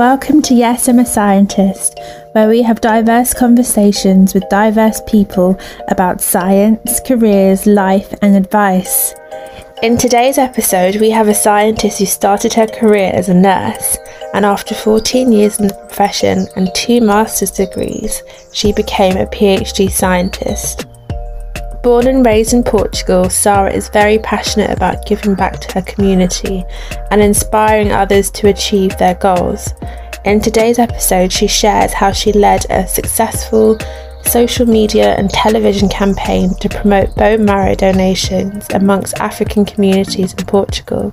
Welcome to Yes, I'm a Scientist, where we have diverse conversations with diverse people about science, careers, life, and advice. In today's episode, we have a scientist who started her career as a nurse, and after 14 years in the profession and two master's degrees, she became a PhD scientist. Born and raised in Portugal, Sara is very passionate about giving back to her community and inspiring others to achieve their goals. In today's episode, she shares how she led a successful social media and television campaign to promote bone marrow donations amongst African communities in Portugal.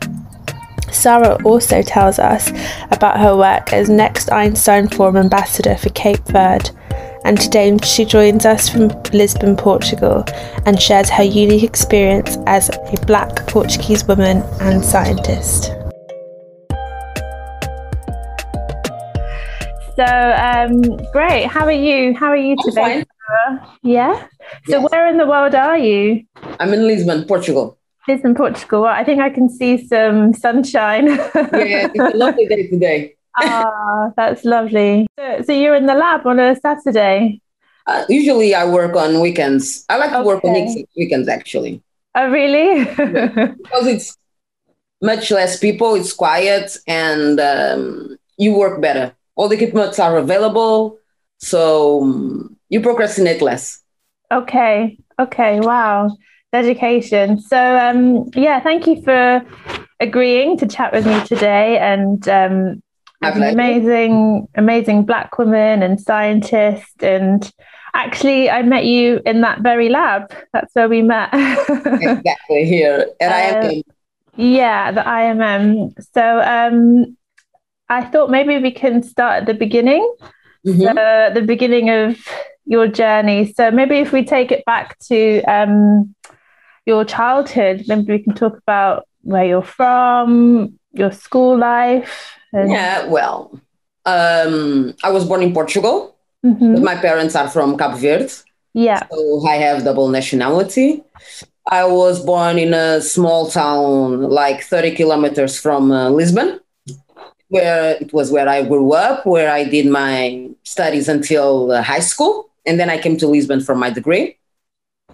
Sara also tells us about her work as Next Einstein Forum ambassador for Cape Verde and today she joins us from Lisbon, Portugal, and shares her unique experience as a black Portuguese woman and scientist. So, um, great. How are you? How are you today? Yeah. So, yes. where in the world are you? I'm in Lisbon, Portugal. Lisbon, Portugal. Well, I think I can see some sunshine. yeah, it's a lovely day today ah, that's lovely. So, so, you're in the lab on a Saturday? Uh, usually I work on weekends. I like to work on weekends actually. Oh, really? because it's much less people, it's quiet, and um, you work better. All the equipments are available, so um, you procrastinate less. Okay. Okay. Wow. Dedication. So, um, yeah, thank you for agreeing to chat with me today and um, amazing, amazing black woman and scientist. And actually, I met you in that very lab. That's where we met. exactly here at uh, IMM. Yeah, the IMM. So um, I thought maybe we can start at the beginning. Mm-hmm. the beginning of your journey. So maybe if we take it back to um, your childhood, maybe we can talk about where you're from, your school life, and... Yeah, well, um, I was born in Portugal, mm-hmm. but my parents are from Cape Verde. Yeah. So I have double nationality. I was born in a small town like 30 kilometers from uh, Lisbon, where it was where I grew up, where I did my studies until uh, high school. And then I came to Lisbon for my degree.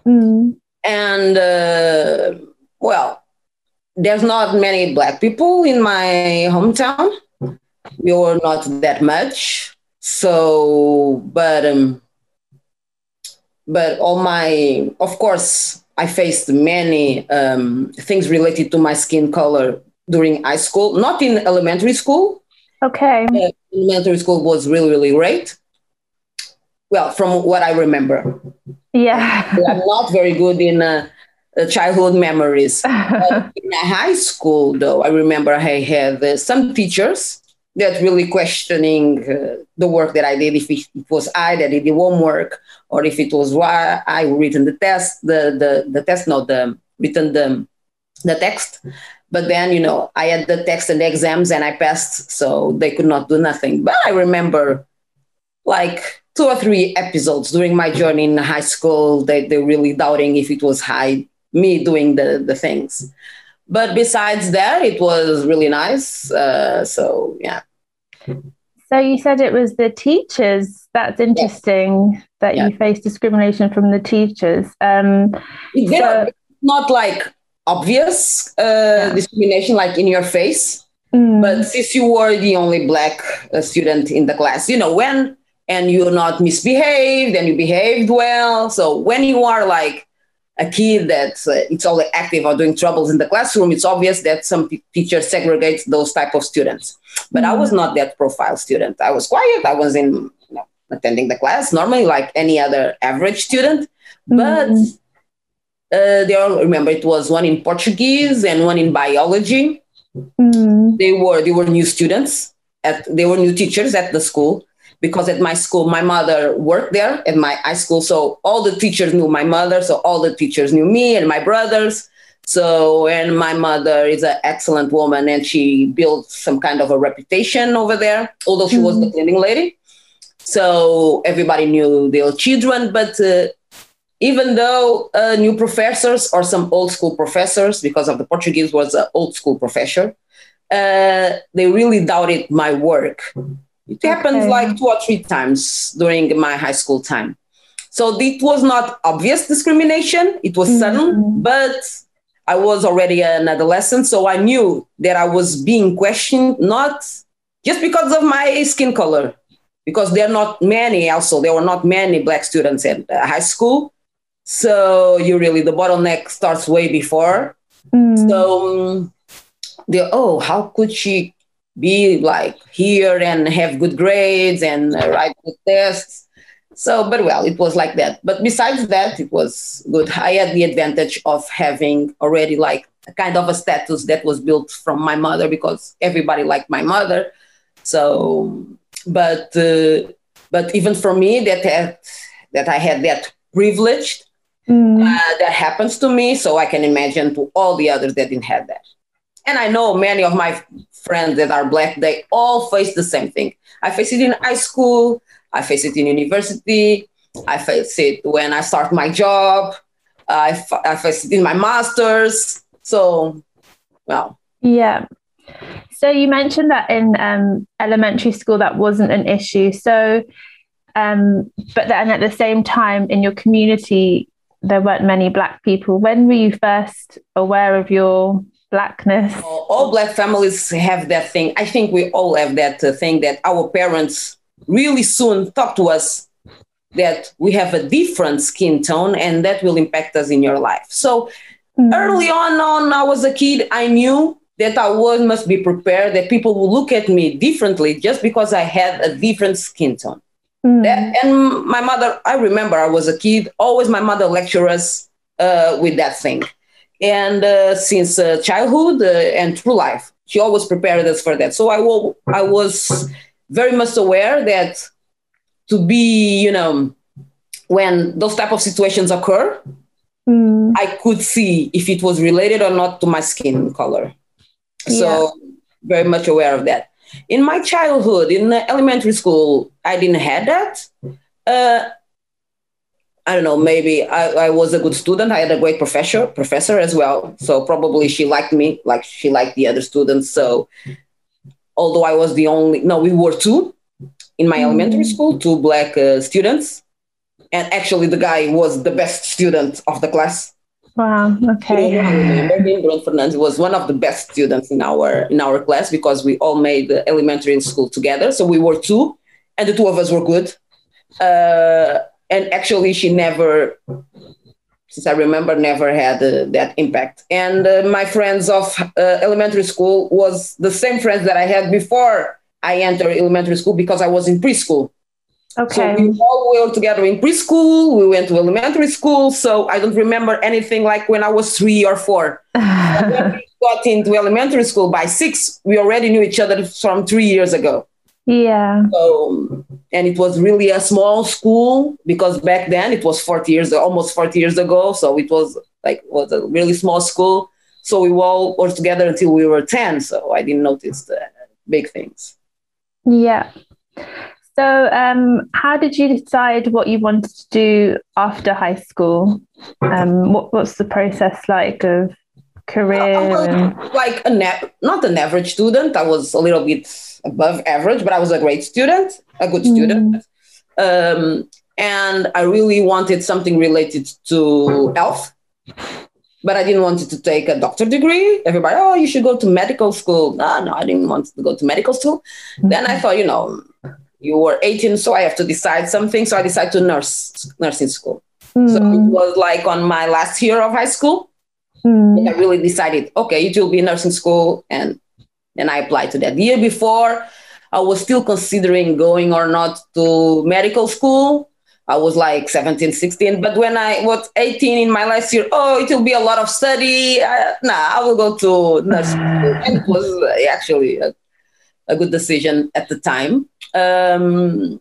Mm. And uh, well, there's not many black people in my hometown we were not that much. So, but um, but all my, of course, I faced many um, things related to my skin color during high school. Not in elementary school. Okay. Uh, elementary school was really really great. Well, from what I remember. Yeah. I'm not very good in. Uh, childhood memories. in high school, though, I remember I had uh, some teachers that really questioning uh, the work that I did, if it, was I that did the homework, or if it was why I written the test, the the the test, not the written the the text. But then you know I had the text and the exams and I passed, so they could not do nothing. But I remember like two or three episodes during my journey in high school. They they really doubting if it was high me doing the the things but besides that, it was really nice. Uh, so yeah. So you said it was the teachers. That's interesting yes. that yeah. you faced discrimination from the teachers. Um, so, not like obvious uh, yeah. discrimination, like in your face. Mm. But since you were the only black uh, student in the class, you know when and you're not misbehaved and you behaved well. So when you are like a kid that's uh, it's all active or doing troubles in the classroom, it's obvious that some p- teachers segregate those type of students. But mm-hmm. I was mm-hmm. not that profile student. I was quiet. I was in you know, attending the class normally like any other average student. Mm-hmm. But uh, they all remember it was one in Portuguese and one in biology. Mm-hmm. They were they were new students at they were new teachers at the school because at my school, my mother worked there at my high school. So all the teachers knew my mother. So all the teachers knew me and my brothers. So, and my mother is an excellent woman and she built some kind of a reputation over there, although she mm-hmm. was the mm-hmm. cleaning lady. So everybody knew their children. But uh, even though uh, new professors or some old school professors, because of the Portuguese was an old school professor, uh, they really doubted my work It happened like two or three times during my high school time. So it was not obvious discrimination. It was mm-hmm. sudden, but I was already an adolescent. So I knew that I was being questioned, not just because of my skin color, because there are not many also, there were not many black students at high school. So you really, the bottleneck starts way before. Mm. So um, the, oh, how could she be like here and have good grades and write good tests. So, but well, it was like that. But besides that, it was good. I had the advantage of having already like a kind of a status that was built from my mother because everybody liked my mother. So, but uh, but even for me, that had, that I had that privilege mm. uh, that happens to me, so I can imagine to all the others that didn't have that. And I know many of my friends that are black, they all face the same thing. I face it in high school, I face it in university, I face it when I start my job, I, f- I face it in my master's. So, well. Yeah. So you mentioned that in um, elementary school that wasn't an issue. So, um, but then at the same time in your community, there weren't many black people. When were you first aware of your blackness. All black families have that thing. I think we all have that uh, thing that our parents really soon talk to us that we have a different skin tone and that will impact us in your life. So mm. early on on i was a kid i knew that i was must be prepared that people will look at me differently just because i had a different skin tone. Mm. that, and my mother i remember i was a kid always my mother lectured us uh, with that thing and uh, since uh, childhood uh, and through life. She always prepared us for that. So I, will, I was very much aware that to be, you know, when those type of situations occur, mm. I could see if it was related or not to my skin color. So yeah. very much aware of that. In my childhood, in elementary school, I didn't have that. Uh, I don't know, maybe I, I was a good student. I had a great professor, professor as well. So probably she liked me like she liked the other students. So although I was the only, no, we were two in my mm. elementary school, two black uh, students. And actually the guy was the best student of the class. Wow. Okay. Bruno Fernandes was one of the best students in our in our class because we all made the elementary school together. So we were two, and the two of us were good. Uh, and actually she never since i remember never had uh, that impact. And uh, my friends of uh, elementary school was the same friends that i had before i entered elementary school because i was in preschool. Okay. so we all were together in preschool. We went to elementary school. So i don't remember anything like when i was three or four. When we got into elementary school by six we already knew each other from three years ago yeah. So, and it was really a small school because back then it was 40 years, almost 40 years ago. So it was like was a really small school. So we all were together until we were 10. So I didn't notice the big things. Yeah. So, um, how did you decide what you wanted to do after high school? Um, what, what's the process like of career? And... Like a not an average student. I was a little bit above average, but I was a great student, a good student. Mm. Um, and I really wanted something related to health, but I didn't want to take a doctor degree. Everybody, oh, you should go to medical school. No, no, I didn't want to go to medical school. Mm-hmm. Then I thought, you know, you were 18, so I have to decide something. So I decided to nurse nursing school. Mm. So it was like on my last year of high school. Mm. I really decided, okay, it will be nursing school, and then I applied to that. The year before, I was still considering going or not to medical school. I was like 17, 16. But when I was 18 in my last year, oh, it will be a lot of study. Uh, nah, I will go to nursing school. And it was actually a, a, good decision at the time. Um,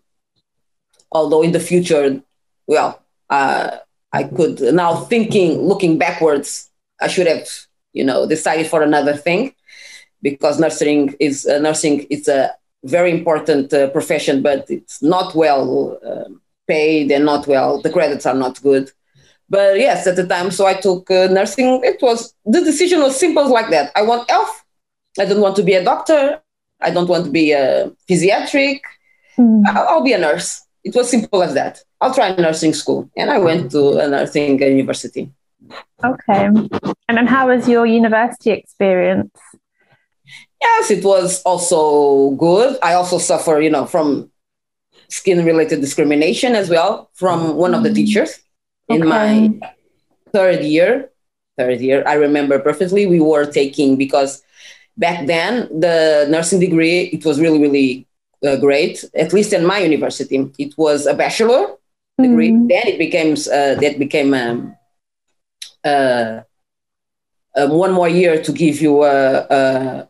although in the future, well, uh, I could now thinking, looking backwards, I should have, you know, decided for another thing because nursing is uh, nursing is a very important uh, profession, but it's not well uh, paid and not well. The credits are not good. But yes, at the time, so I took uh, nursing. It was the decision was simple like that. I want health. I don't want to be a doctor. I don't want to be a physiatric. Mm. I'll, I'll, be a nurse. It was simple as that. I'll try nursing school. And I went to a nursing university. Okay. And then how was your university experience? Yes, it was also good. I also suffer, you know, from skin related discrimination as well from one of the mm. teachers okay. in my third year. Third year, I remember perfectly. We were taking because back then the nursing degree it was really really uh, great. At least in my university, it was a bachelor degree. Mm. Then it became uh, that became um, uh, um, one more year to give you a, a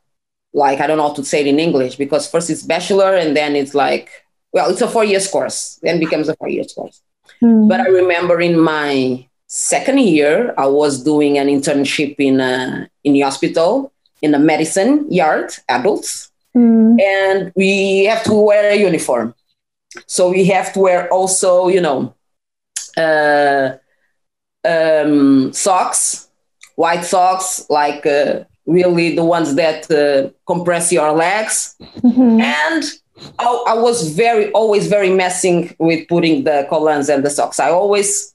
like I don't know how to say it in English because first it's bachelor and then it's like well it's a four years course then becomes a four years course. Mm. But I remember in my second year I was doing an internship in a, in the hospital in a medicine yard adults mm. and we have to wear a uniform. So we have to wear also you know uh, um, socks, white socks like. Uh, really the ones that uh, compress your legs. Mm-hmm. And I, I, was very, always very messing with putting the collants and the socks. I always,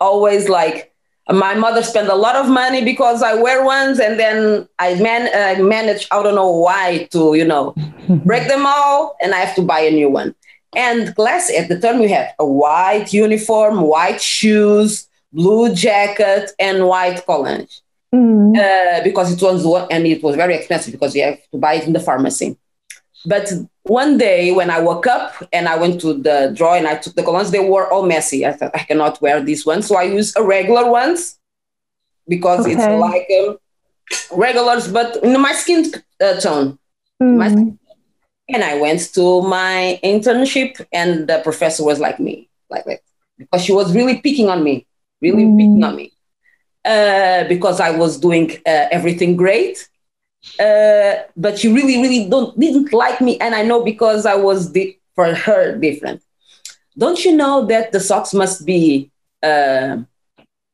always like, my mother spent a lot of money because I wear ones, and then I man I manage. I don't know why to you know break them all, and I have to buy a new one. And class at the time we had a white uniform, white shoes, blue jacket, and white collant mm. uh, because it was one, and it was very expensive because you have to buy it in the pharmacy. But one day when I woke up and I went to the drawer and I took the collants, they were all messy. I thought I cannot wear these ones, so I use a regular ones because okay. it's like um, regulars, but in my skin uh, tone. Mm. My skin. And I went to my internship, and the professor was like me, like that, because she was really picking on me, really mm. picking on me. Uh, because I was doing uh, everything great. Uh, but she really, really don't didn't like me, and I know because I was di- for her different. Don't you know that the socks must be uh,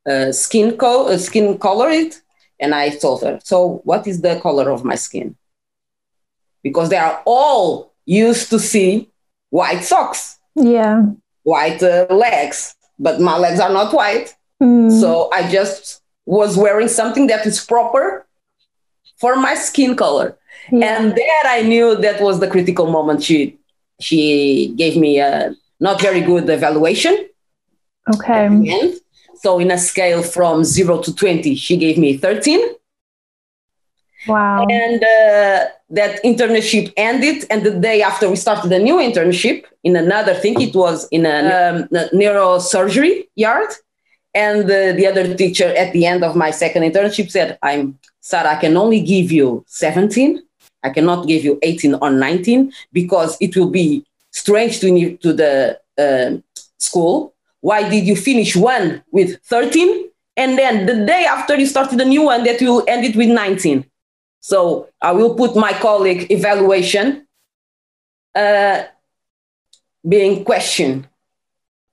uh, skin co- skin colored? And I told her, so what is the color of my skin? Because they are all used to see white socks. Yeah. White legs, but my legs are not white. Mm. So I just was wearing something that is proper for my skin color. Yeah. And there I knew that was the critical moment. She she gave me a not very good evaluation. Okay. So in a scale from zero to 20, she gave me 13. Wow. And uh, that internship ended. And the day after we started a new internship in another thing, it was in a, um, neurosurgery yard. And the, the other teacher at the end of my second internship said, I'm Sara, I can only give you 17. I cannot give you 18 or 19 because it will be strange to, to the uh, school. Why did you finish one with 13? And then the day after you started a new one that you ended with 19. So I will put my colleague evaluation uh, being questioned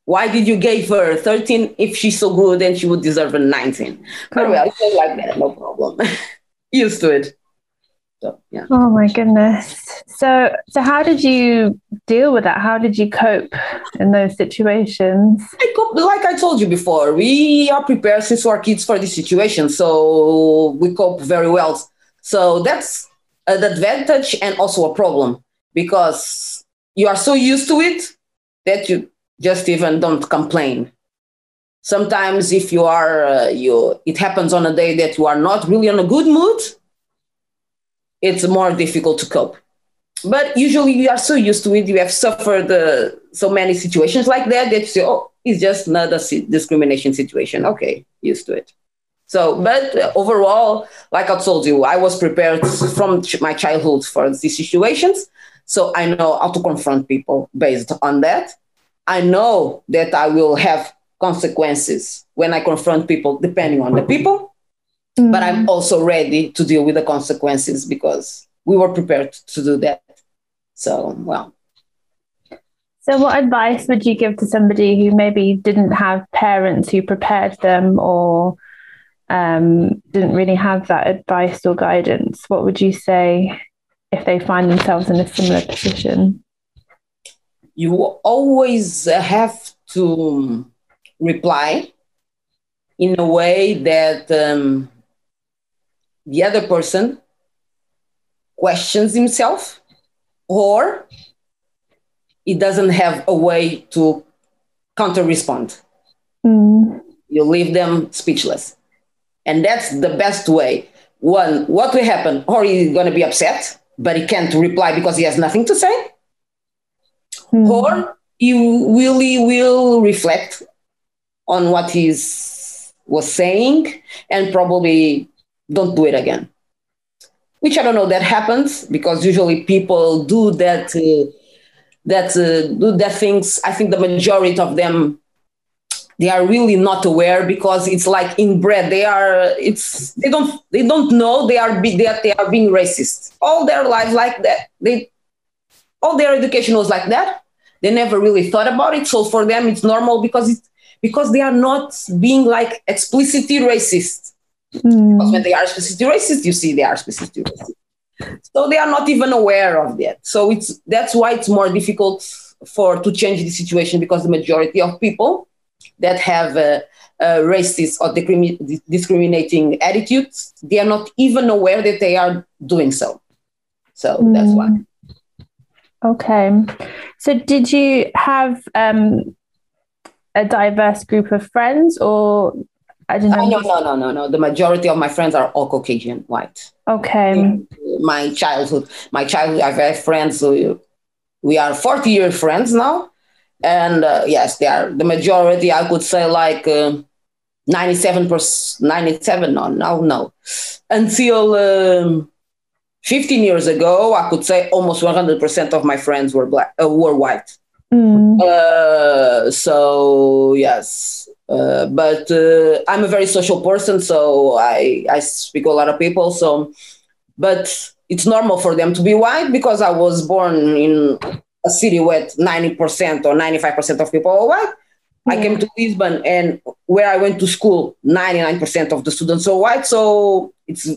why did you give her 13 if she's so good and she would deserve a 19? But well, it's like that, no problem. Used to it. So, yeah. Oh my goodness. So so how did you deal with that? How did you cope in those situations? I cope, like I told you before, we are prepared since we're kids for this situation. So we cope very well. So that's an advantage and also a problem because you are so used to it that you just even don't complain. Sometimes if you are uh, you it happens on a day that you are not really on a good mood it's more difficult to cope. But usually you are so used to it you have suffered uh, so many situations like that that you say oh it's just another discrimination situation. Okay used to it so but overall like i told you i was prepared from my childhood for these situations so i know how to confront people based on that I know that I will have consequences when I confront people, depending on the people. Mm. But I'm also ready to deal with the consequences because we were prepared to do that. So, well. So, what advice would you give to somebody who maybe didn't have parents who prepared them or um, didn't really have that advice or guidance? What would you say if they find themselves in a similar position? You always have to reply in a way that um, the other person questions himself or he doesn't have a way to counter respond. Mm. You leave them speechless. And that's the best way. One, what will happen? Or he's going to be upset, but he can't reply because he has nothing to say. Mm. Or you really will reflect on what he was saying and probably don't do it again. Which I don't know that happens because usually people do that uh, that uh, do that things. I think the majority of them they are really not aware because it's like inbred. They are it's they don't they don't know they are be, that they are being racist all their lives like that. They all their education was like that. They never really thought about it. So for them it's normal because it's because they are not being like explicitly racist. Mm. Because when they are explicitly racist, you see they are explicitly racist. So they are not even aware of that. So it's that's why it's more difficult for to change the situation because the majority of people that have uh, uh, racist or discriminating attitudes, they are not even aware that they are doing so. So mm. that's why. Okay. So did you have um, a diverse group of friends or I don't know. Oh, no, no, no, no, no. The majority of my friends are all Caucasian, white. Okay. My childhood, my childhood, I've had friends. So we are 40 year friends now. And uh, yes, they are the majority, I could say like uh, 97%, 97, no, no, no. Until um, 15 years ago, I could say almost 100% of my friends were black, uh, were white. Mm. Uh, so yes, uh, but uh, I'm a very social person, so I I speak to a lot of people. So, but it's normal for them to be white because I was born in a city with 90% or 95% of people are white. I came to Lisbon and where I went to school, 99% of the students are white. So it's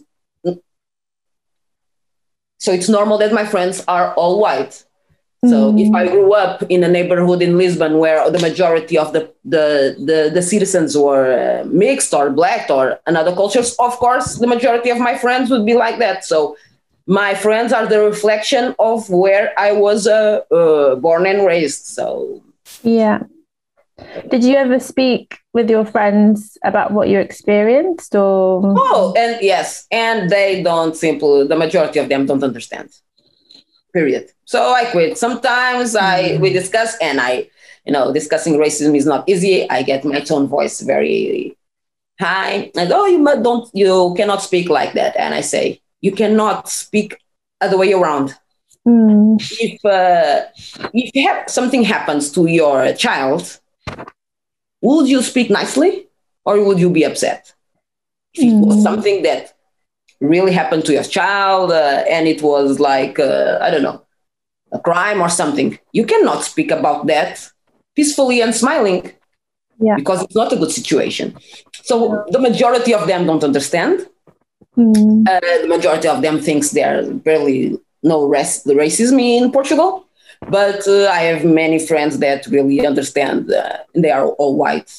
so it's normal that my friends are all white. So mm. if I grew up in a neighborhood in Lisbon where the majority of the the the, the citizens were uh, mixed or black or another cultures, of course, the majority of my friends would be like that. So my friends are the reflection of where I was uh, uh, born and raised. So yeah. Did you ever speak with your friends about what you experienced or Oh, and yes, and they don't simply the majority of them don't understand period. So I quit. Sometimes I we mm. discuss and I, you know, discussing racism is not easy. I get my tone voice very high and oh you don't you cannot speak like that. And I say you cannot speak other way around. Mm. If uh, if ha- something happens to your child, would you speak nicely or would you be upset? If it was mm. something that really happened to your child uh, and it was like uh, i don't know a crime or something you cannot speak about that peacefully and smiling yeah. because it's not a good situation so the majority of them don't understand mm. uh, the majority of them thinks there's barely no rest the racism in portugal but uh, i have many friends that really understand uh, they are all white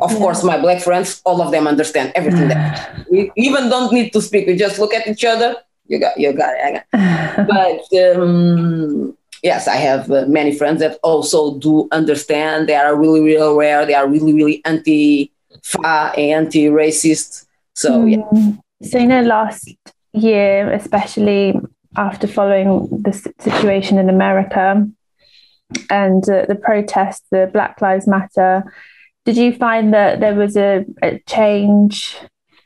of yeah. course, my black friends, all of them understand everything. that we even don't need to speak. We just look at each other. You got, you got it. I got. but um, yes, I have uh, many friends that also do understand. They are really, really aware. They are really, really anti-fa, and anti-racist. So mm. yeah. So you know, last year, especially after following the situation in America and uh, the protests, the Black Lives Matter did you find that there was a, a change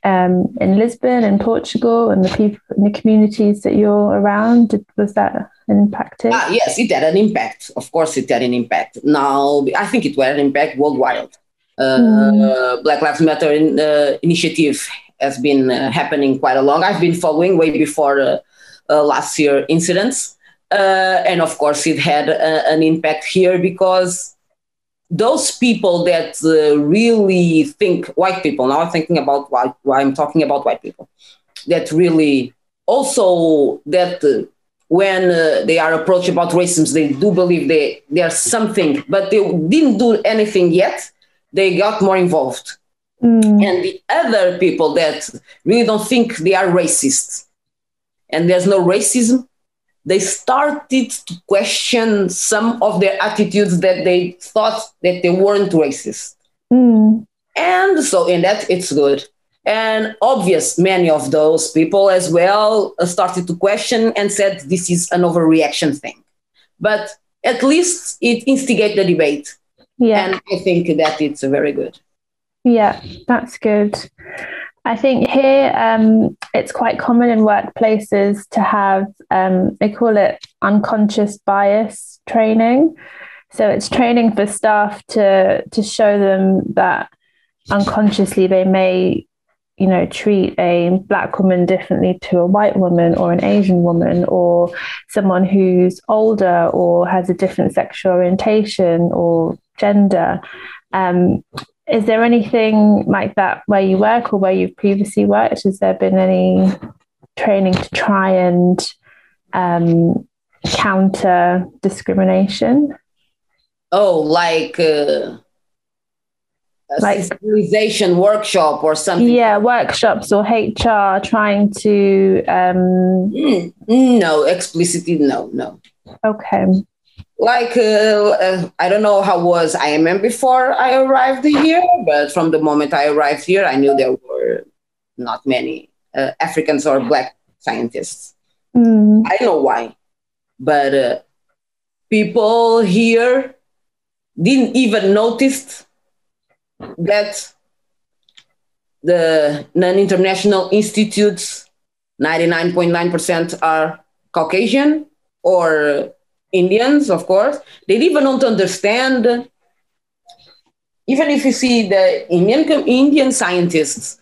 um, in Lisbon and Portugal and the people in the communities that you're around? Did, was that an impact? Uh, yes, it had an impact. Of course, it had an impact. Now, I think it had an impact worldwide. Uh, mm. Black Lives Matter in, uh, initiative has been uh, happening quite a long. I've been following way before uh, uh, last year incidents, and of course, it had an impact here because those people that uh, really think white people now i'm thinking about white i'm talking about white people that really also that uh, when uh, they are approached about racism, they do believe they there's something, but they didn't do anything yet. They got more involved. Mm. And the other people that really don't think they are racist and there's no racism, they started to question some of their attitudes that they thought that they weren't racist. Mm. And so in that, it's good. And obvious, many of those people as well started to question and said this is an overreaction thing. But at least it instigated the debate. Yeah. And I think that it's very good. Yeah, that's good. I think here um, it's quite common in workplaces to have, um, they call it unconscious bias training. So it's training for staff to to show them that unconsciously they may you know treat a black woman differently to a white woman or an asian woman or someone who's older or has a different sexual orientation or gender um, is there anything like that where you work or where you've previously worked? Has there been any training to try and um, counter discrimination? Oh like uh like civilization workshop or something? Yeah workshops or hr trying to um mm, no explicitly no no. Okay like uh, uh, i don't know how was IMM before i arrived here but from the moment i arrived here i knew there were not many uh, africans or black scientists mm. i don't know why but uh, people here didn't even notice that the non-international institutes 99.9% are caucasian or indians of course they even don't understand even if you see the indian indian scientists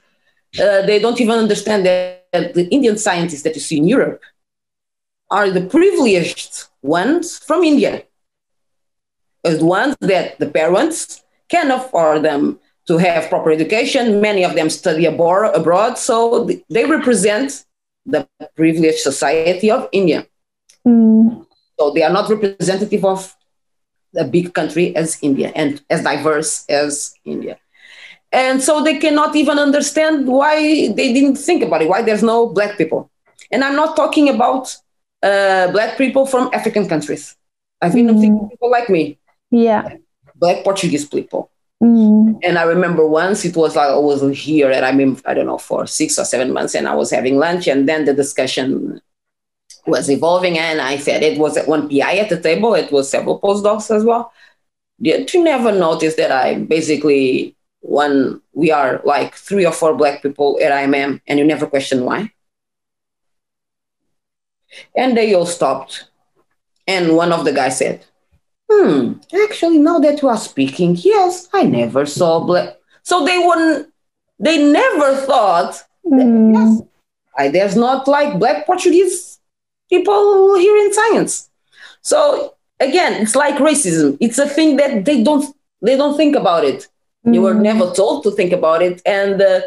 uh, they don't even understand that the indian scientists that you see in europe are the privileged ones from india the ones that the parents can afford them to have proper education. Many of them study abroad, so they represent the privileged society of India. Mm. So they are not representative of a big country as India and as diverse as India. And so they cannot even understand why they didn't think about it, why there's no black people. And I'm not talking about uh, black people from African countries. I've been mm. people like me. Yeah. Black Portuguese people. Mm. And I remember once it was like I was here and I mean, I don't know, for six or seven months and I was having lunch and then the discussion was evolving and I said it was one PI at the table, it was several postdocs as well. Did you never notice that I basically one we are like three or four black people at IMM and you never question why? And they all stopped. And one of the guys said, hmm, actually, now that you are speaking, yes, I never saw black. So they wouldn't, they never thought, that, mm. yes, I, there's not like black Portuguese people here in science. So again, it's like racism. It's a thing that they don't, they don't think about it. Mm. You were never told to think about it. And uh,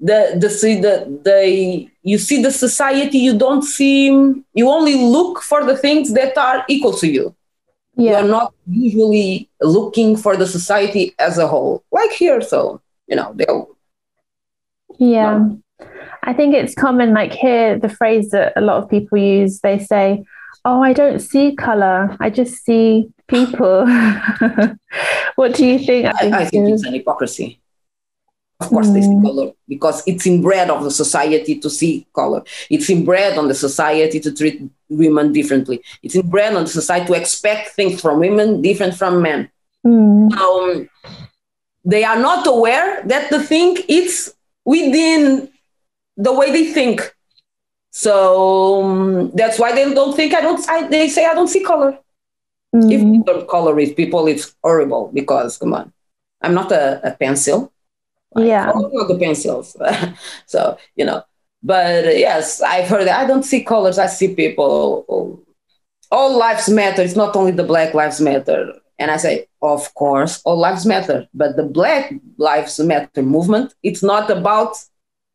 the, the, the, the, you see the society, you don't see, you only look for the things that are equal to you yeah. you're not usually looking for the society as a whole like here so you know they'll yeah no. I think it's common like here the phrase that a lot of people use they say oh i don't see color i just see people what do you think i, I think it's an hypocrisy of course, mm. they see mm. color because it's inbred of the society to see color. It's inbred on the society to treat women differently. It's inbred on the society to expect things from women different from men. Mm. Um, they are not aware that the thing is within the way they think. So um, that's why they don't think I don't. I, they say I don't see color. Mm. If you don't color with people, it's horrible because come on, I'm not a, a pencil. Yeah. All the pencils. so, you know, but uh, yes, I've heard that. I don't see colors, I see people. All lives matter. It's not only the Black Lives Matter. And I say, of course, all lives matter. But the Black Lives Matter movement, it's not about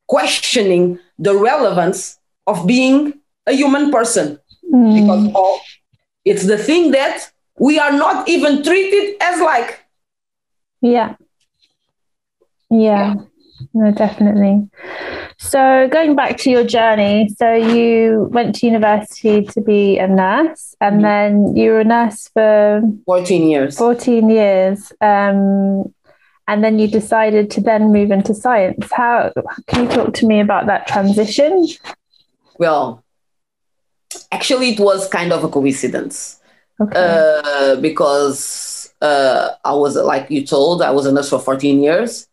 questioning the relevance of being a human person. mm. because all, it's the thing that we are not even treated as like. Yeah. Yeah. yeah. No, definitely. So, going back to your journey, so you went to university to be a nurse, and mm-hmm. then you were a nurse for 14 years. 14 years. Um, and then you decided to then move into science. How can you talk to me about that transition? Well, actually, it was kind of a coincidence okay. uh, because uh, I was, like you told, I was a nurse for 14 years.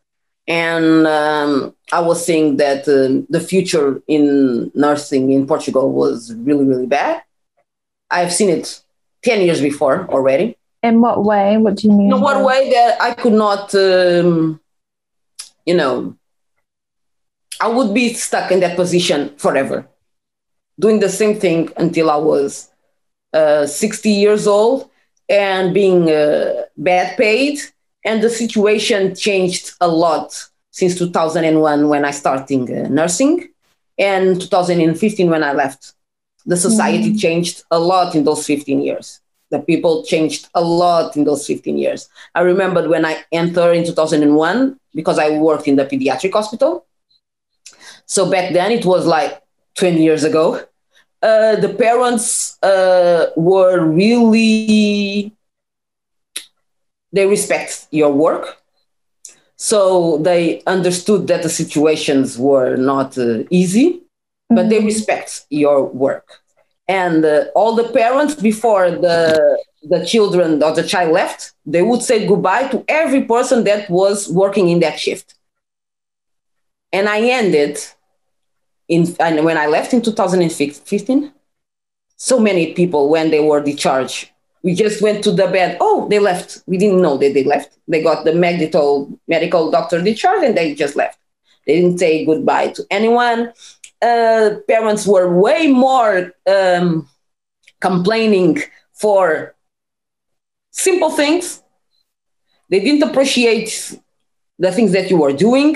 And um, I was seeing that uh, the future in nursing in Portugal was really, really bad. I've seen it 10 years before already. In what way? What do you mean? In what way that I could not, um, you know, I would be stuck in that position forever, doing the same thing until I was uh, 60 years old and being uh, bad paid and the situation changed a lot since 2001 when I started uh, nursing and 2015 when I left. The society mm-hmm. changed a lot in those 15 years. The people changed a lot in those 15 years. I remember when I entered in 2001 because I worked in the pediatric hospital. So back then it was like 20 years ago. Uh, the parents uh, were really they respect your work. So they understood that the situations were not uh, easy, mm-hmm. but they mm-hmm. respect your work. And uh, all the parents, before the, the children or the child left, they would say goodbye to every person that was working in that shift. And I ended in, and when I left in 2015, so many people, when they were discharged we just went to the bed. Oh, they left. We didn't know that they left. They got the medical medical doctor discharged and they just left. They didn't say goodbye to anyone. Uh, parents were way more um, complaining for simple things. They didn't appreciate the things that you were doing.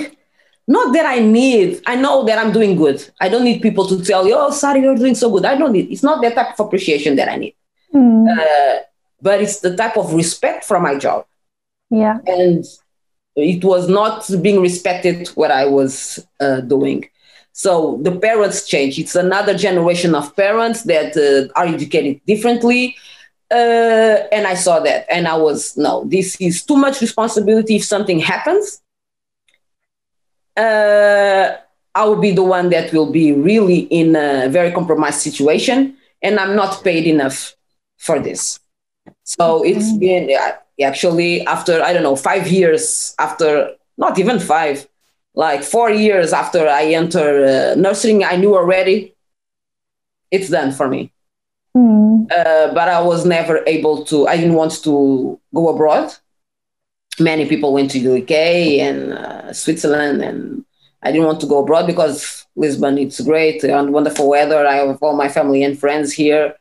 Not that I need, I know that I'm doing good. I don't need people to tell you, oh, sorry, you're doing so good. I don't need, it's not that type of appreciation that I need. Mm. Uh, but it's the type of respect for my job. Yeah. And it was not being respected what I was uh, doing. So the parents change. It's another generation of parents that uh, are educated differently. Uh, and I saw that, and I was no, this is too much responsibility. If something happens, uh, I will be the one that will be really in a very compromised situation, and I'm not paid enough for this. So it's been actually after, I don't know, five years after, not even five, like four years after I enter uh, nursing, I knew already it's done for me. Mm. Uh, but I was never able to, I didn't want to go abroad. Many people went to the UK and uh, Switzerland, and I didn't want to go abroad because Lisbon, it's great and wonderful weather. I have all my family and friends here.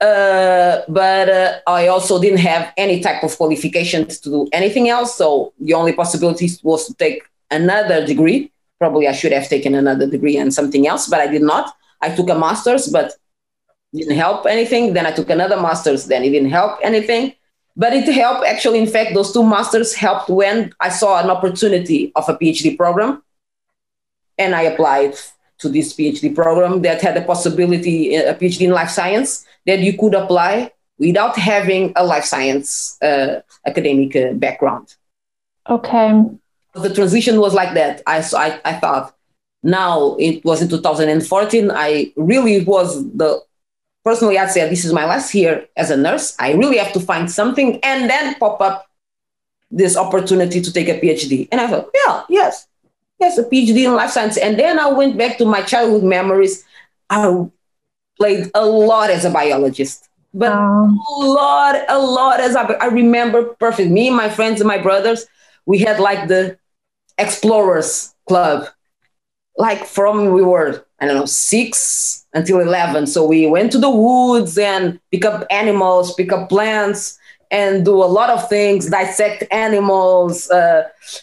Uh, but uh, I also didn't have any type of qualifications to do anything else. So the only possibility was to take another degree. Probably I should have taken another degree and something else, but I did not. I took a master's, but didn't help anything. Then I took another master's, then it didn't help anything. But it helped actually. In fact, those two masters helped when I saw an opportunity of a PhD program, and I applied to this PhD program that had a possibility a PhD in life science that you could apply without having a life science uh, academic uh, background. Okay. The transition was like that. I, I, I thought now it was in 2014. I really was the personally, I'd say this is my last year as a nurse. I really have to find something and then pop up this opportunity to take a PhD. And I thought, yeah, yes, yes, a PhD in life science. And then I went back to my childhood memories. I played a lot as a biologist, but oh. a lot, a lot as I remember perfect. Me, my friends, and my brothers, we had like the explorers club, like from we were I don't know six until eleven. So we went to the woods and pick up animals, pick up plants, and do a lot of things dissect animals uh,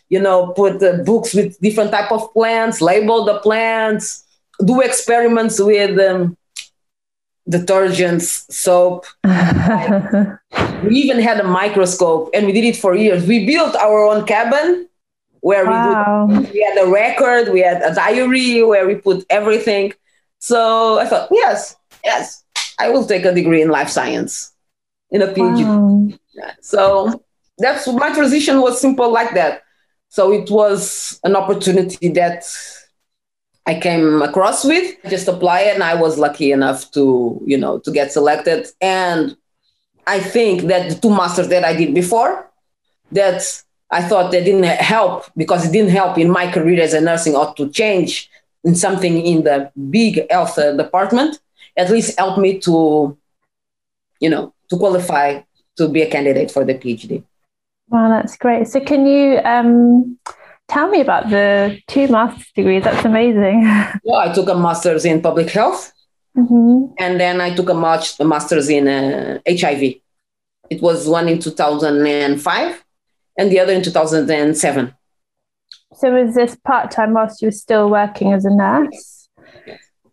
you know put the books with different type of plants label the plants do experiments with um, detergents, soap. we even had a microscope and we did it for years. We built our own cabin where wow. we, we had a record, we had a diary where we put everything. So I thought, yes, yes, I will take a degree in life science in a PhD. Wow. So that's my transition was simple like that. So it was an opportunity that I came across with. Just apply and I was lucky enough to, you know, to get selected. And I think that the two masters that I did before, that I thought that didn't help because it didn't help in my career as a nursing or to change in something in the big health uh, department. At least helped me to, you know, to qualify to be a candidate for the PhD. Wow, that's great. So, can you um, tell me about the two master's degrees? That's amazing. Well, I took a master's in public health, mm-hmm. and then I took a, master's in uh, HIV. It was one in 2005 and the other in 2007. So, was this part time whilst you were still working as a nurse?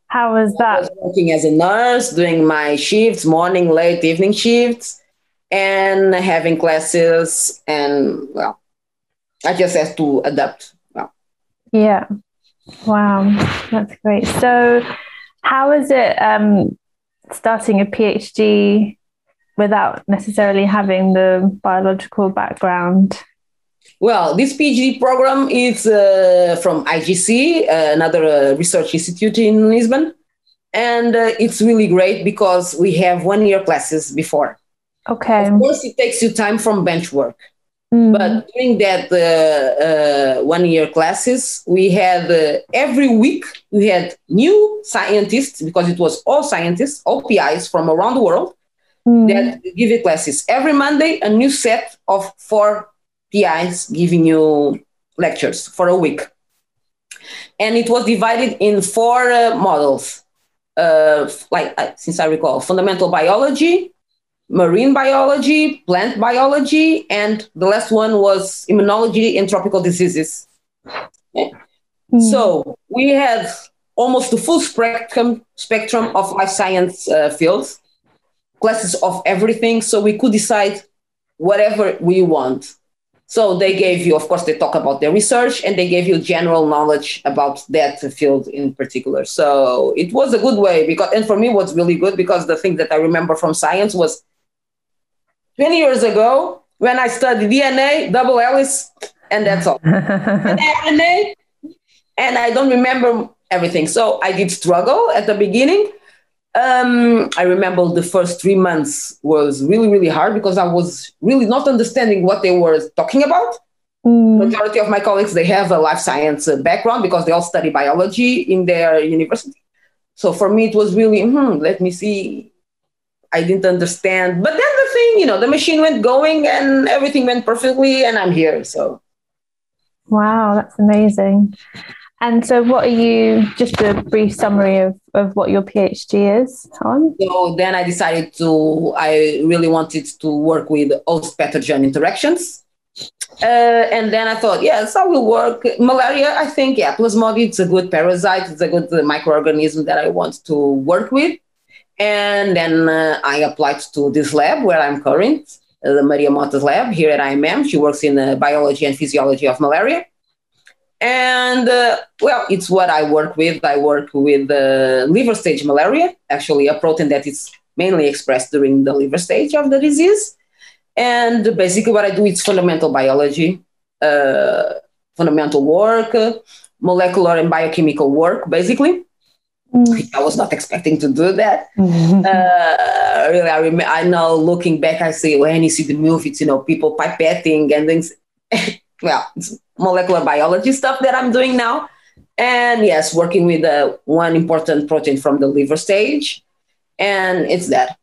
How was that? I was working as a nurse, doing my shifts, morning, late, evening shifts and having classes and well i just have to adapt well yeah wow that's great so how is it um, starting a phd without necessarily having the biological background well, this PhD program is uh, from IGC, uh, another uh, research institute in Lisbon. And uh, it's really great because we have one year classes before. Okay. Of course, it takes you time from bench work. Mm. But during that uh, uh, one year classes, we had uh, every week we had new scientists because it was all scientists, all PIs from around the world mm. that give you classes. Every Monday, a new set of four PIs giving you lectures for a week. And it was divided in four uh, models, uh, like uh, since I recall, fundamental biology, marine biology, plant biology, and the last one was immunology and tropical diseases. Mm. So we had almost the full spectrum spectrum of life science uh, fields, classes of everything. So we could decide whatever we want. So they gave you, of course, they talk about their research and they gave you general knowledge about that field in particular. So it was a good way because, and for me, was really good because the thing that I remember from science was 20 years ago when I studied DNA, double helix, and that's all. and RNA, and I don't remember everything. So I did struggle at the beginning. Um, I remember the first three months was really, really hard because I was really not understanding what they were talking about. Mm. Majority of my colleagues they have a life science uh, background because they all study biology in their university. So for me, it was really hmm, let me see. I didn't understand, but then the thing, you know, the machine went going and everything went perfectly, and I'm here. So, wow, that's amazing. And so, what are you? Just a brief summary of, of what your PhD is on. So then I decided to. I really wanted to work with host pathogen interactions, uh, and then I thought, yes, I will work malaria. I think yeah, Plasmodium. It's a good parasite. It's a good microorganism that I want to work with. And then uh, I applied to this lab where I'm current, uh, the Maria Mota's lab here at IMM. She works in the biology and physiology of malaria. And uh, well, it's what I work with. I work with the liver stage malaria, actually, a protein that is mainly expressed during the liver stage of the disease. And basically, what I do is fundamental biology, uh, fundamental work, molecular and biochemical work, basically. Mm. I was not expecting to do that. Mm-hmm. Uh, really, I remember. I know looking back, I see when you see the movies, you know, people pipetting and things. well, it's molecular biology stuff that I'm doing now, and yes, working with uh, one important protein from the liver stage, and it's that.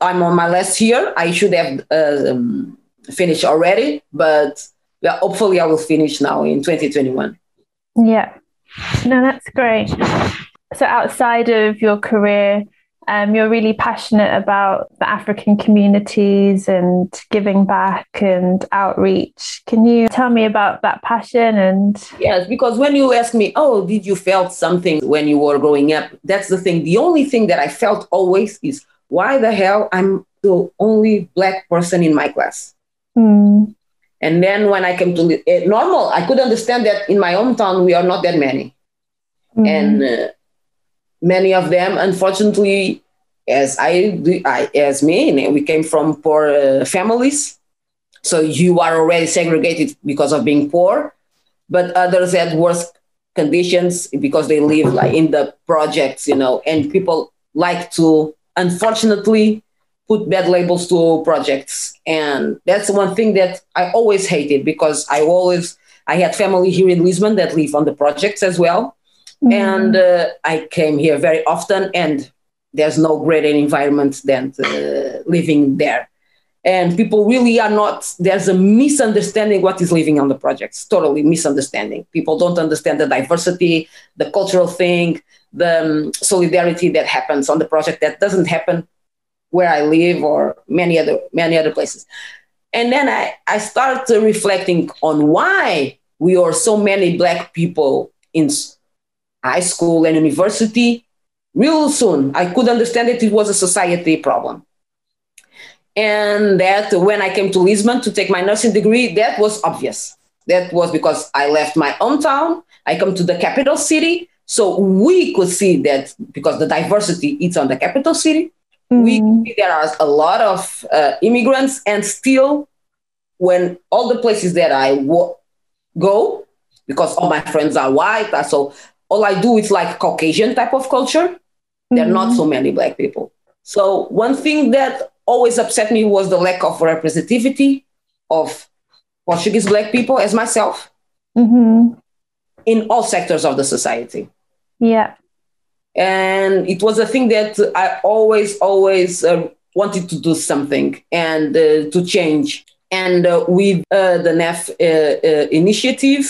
I'm on my last year. I should have uh, um, finished already, but well, hopefully, I will finish now in 2021. Yeah, no, that's great so outside of your career um, you're really passionate about the African communities and giving back and outreach. Can you tell me about that passion? And yes, because when you ask me, oh, did you felt something when you were growing up? That's the thing. The only thing that I felt always is why the hell I'm the only black person in my class. Mm. And then when I came to uh, normal, I could understand that in my hometown we are not that many, mm. and. Uh, many of them, unfortunately, as I, I as me, we came from poor uh, families, so you are already segregated because of being poor. But others had worse conditions because they live like in the projects, you know, and people like to, unfortunately, put bad labels to projects, and that's one thing that I always hated because I always I had family here in Lisbon that live on the projects as well Mm. And uh, I came here very often, and there's no greater environment than uh, living there. And people really are not, there's a misunderstanding what is living on the projects, totally misunderstanding. People don't understand the diversity, the cultural thing, the um, solidarity that happens on the project that doesn't happen where I live or many other many other places. And then I, I started reflecting on why we are so many black people in high school and university. Real soon i could understand that it was a society problem. And that when i came to lisbon to take my nursing degree that was obvious. That was because i left my hometown. I come to the capital city. So we could see that because the diversity is on the capital city mm. we there are a lot of uh, immigrants and still when all the places that i wo- go because all my friends are white so all I do is like Caucasian type of culture. Mm-hmm. There are not mm-hmm. so many black people. So one thing that always upset me was the lack of representativity of Portuguese black people as myself mm-hmm. in all sectors of the society. Yeah. And it was a thing that I always, always uh, wanted to do something and uh, to change. And uh, with uh, the NEF uh, uh, initiative,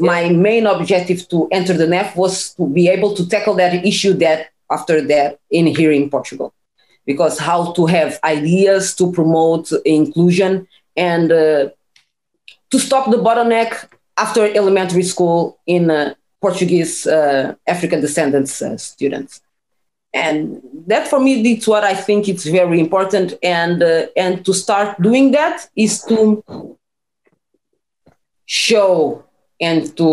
my main objective to enter the NEF was to be able to tackle that issue that after that in here in Portugal. Because how to have ideas to promote inclusion and uh, to stop the bottleneck after elementary school in Portuguese African descendants students and that for me it's what i think it's very important. And uh, and to start doing that is to show and to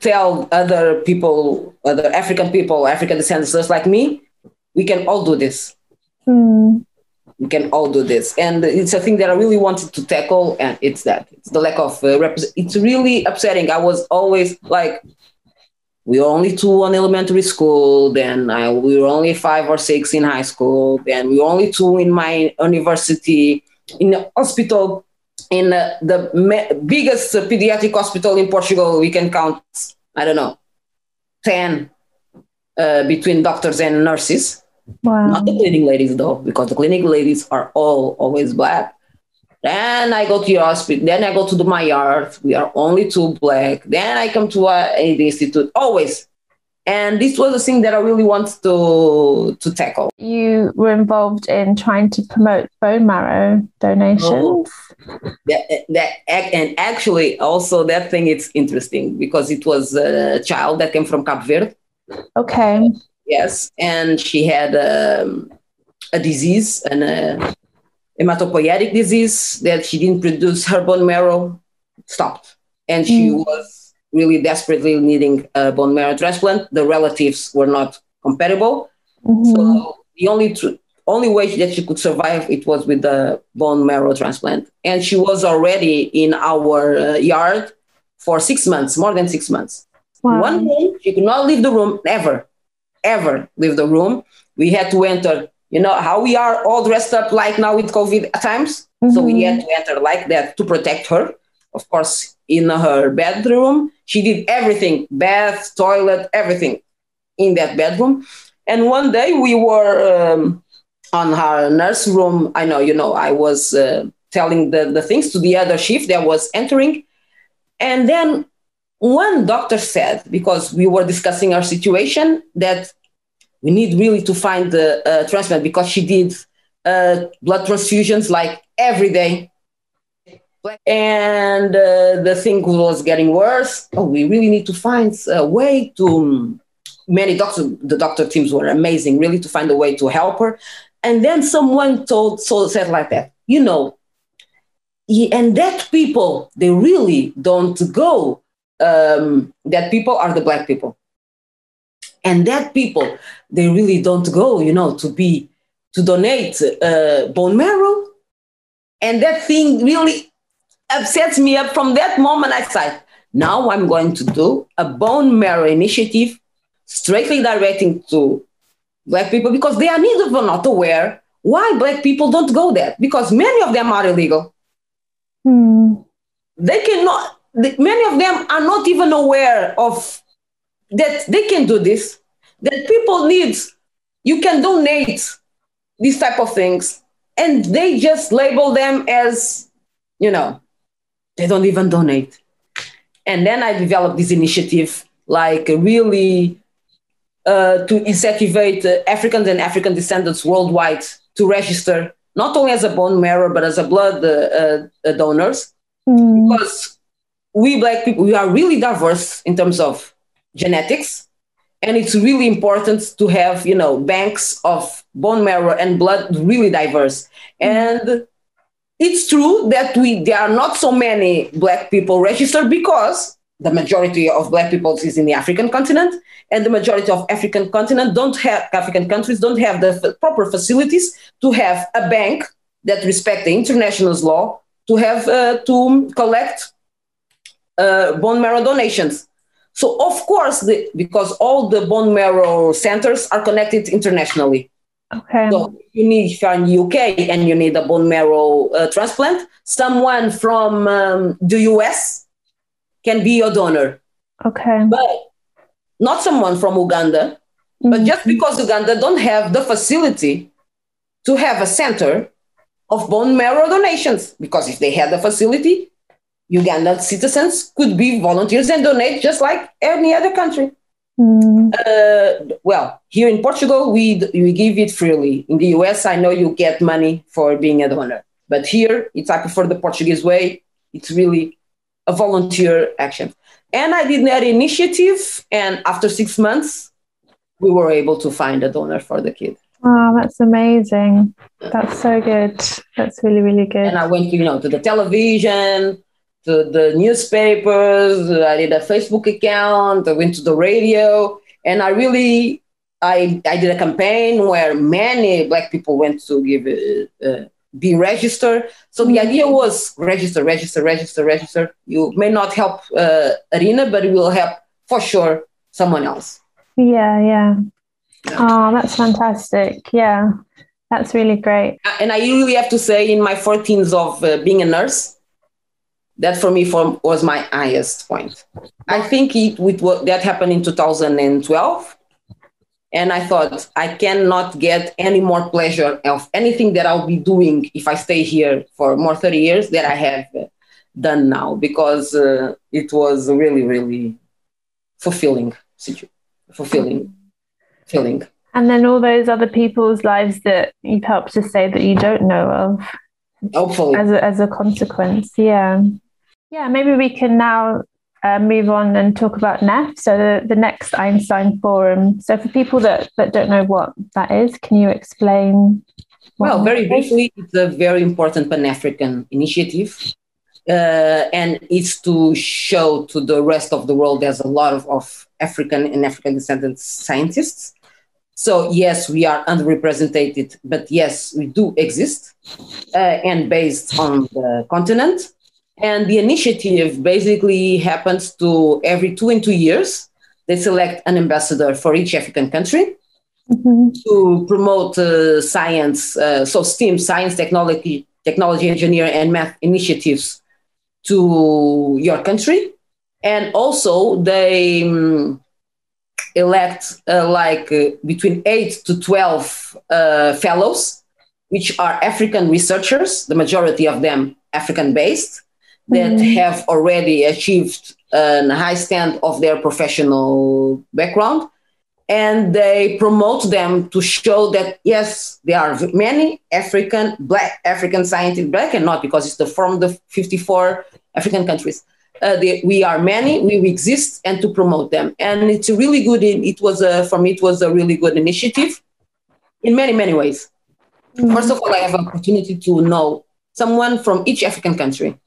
tell other people other african people african descendants just like me we can all do this. Mm. we can all do this. And it's a thing that i really wanted to tackle and it's that. It's the lack of uh, rep- it's really upsetting. I was always like we were only two on elementary school then I, we were only five or six in high school then we were only two in my university in the hospital in uh, the me- biggest uh, pediatric hospital in portugal we can count i don't know 10 uh, between doctors and nurses wow. not the clinic ladies though because the clinic ladies are all always black then I go to your hospital. Then I go to the, my yard. We are only two black. Then I come to a, a, the institute. Always. And this was a thing that I really wanted to to tackle. You were involved in trying to promote bone marrow donations. Oh, that, that and actually also that thing it's interesting because it was a child that came from Cape Verde. Okay. Yes, and she had um, a disease and a hematopoietic disease that she didn't produce her bone marrow stopped and she mm. was really desperately needing a bone marrow transplant the relatives were not compatible mm-hmm. so the only tr- only way that she could survive it was with the bone marrow transplant and she was already in our uh, yard for six months more than six months wow. one day she could not leave the room ever ever leave the room we had to enter you know how we are all dressed up like now with covid times? Mm-hmm. so we had to enter like that to protect her. Of course in her bedroom she did everything bath toilet everything in that bedroom. And one day we were um, on her nurse room. I know you know i was uh, telling the, the things to the other shift that was entering. And then one doctor said because we were discussing our situation that we need really to find the uh, transplant because she did uh, blood transfusions like every day. And uh, the thing was getting worse. Oh, we really need to find a way to. Many doctors, the doctor teams were amazing, really to find a way to help her. And then someone told, so said like that, you know, and that people, they really don't go. Um, that people are the black people and that people they really don't go you know to be to donate uh, bone marrow. And that thing really upsets me up from that moment. I said now i'm going to do a bone marrow initiative strictly directing to black people because they are neither but not aware why black people don't go there because many of them are illegal. Hmm. they cannot many of them are not even aware of that they can do this, that people need, you can donate these type of things. And they just label them as, you know, they don't even donate. And then I developed this initiative, like really uh, to incentivate uh, Africans and African descendants worldwide to register, not only as a bone marrow, but as a blood uh, uh donors. Mm. Because we black people, we are really diverse in terms of genetics and it's really important to have you know banks of bone marrow and blood really diverse. And it's true that we there are not so many black people registered because the majority of black people is in the african continent and the majority of african continent don't have african countries don't have the f- proper facilities to have a bank that respect the international law to have uh, to collect uh, bone marrow donations so of course, the, because all the bone marrow centers are connected internationally. Okay. So you need if you're in the UK and you need a bone marrow uh, transplant, someone from um, the US can be your donor. Okay. But not someone from Uganda. Mm-hmm. But just because Uganda don't have the facility to have a center of bone marrow donations, because if they had the facility, Ugandan citizens could be volunteers and donate just like any other country. Mm. Uh, well, here in Portugal, we, we give it freely. In the US, I know you get money for being a donor. But here, it's like for the Portuguese way, it's really a volunteer action. And I did that initiative, and after six months, we were able to find a donor for the kid. Oh, that's amazing. That's so good. That's really, really good. And I went, you know, to the television, to the newspapers. I did a Facebook account. I went to the radio, and I really I I did a campaign where many Black people went to give uh, uh, be registered. So the idea was register, register, register, register. You may not help uh, Arina, but it will help for sure someone else. Yeah, yeah. yeah. Oh, that's fantastic. Yeah, that's really great. And I really have to say, in my 14s of uh, being a nurse, that for me for, was my highest point. I think it with what that happened in 2012. And I thought I cannot get any more pleasure of anything that I'll be doing if I stay here for more 30 years that I have done now because uh, it was really, really fulfilling, fulfilling feeling. And then all those other people's lives that you've helped to say that you don't know of. Hopefully. As a, as a consequence, yeah. Yeah, maybe we can now uh, move on and talk about NEF, so the, the next Einstein Forum. So, for people that, that don't know what that is, can you explain? Well, very briefly, it's a very important Pan African initiative. Uh, and it's to show to the rest of the world there's a lot of, of African and African descendant scientists. So, yes, we are underrepresented, but yes, we do exist uh, and based on the continent. And the initiative basically happens to every two and two years. They select an ambassador for each African country mm-hmm. to promote uh, science, uh, so STEAM, science, technology, technology, engineer, and math initiatives to your country. And also, they um, elect uh, like uh, between eight to 12 uh, fellows, which are African researchers, the majority of them African based that mm. have already achieved a high stand of their professional background and they promote them to show that yes, there are many African black African scientists, black and not because it's the from the 54 African countries. Uh, they, we are many, we exist, and to promote them. And it's a really good. It was a, for me, it was a really good initiative in many many ways. Mm-hmm. First of all, I have an opportunity to know someone from each African country.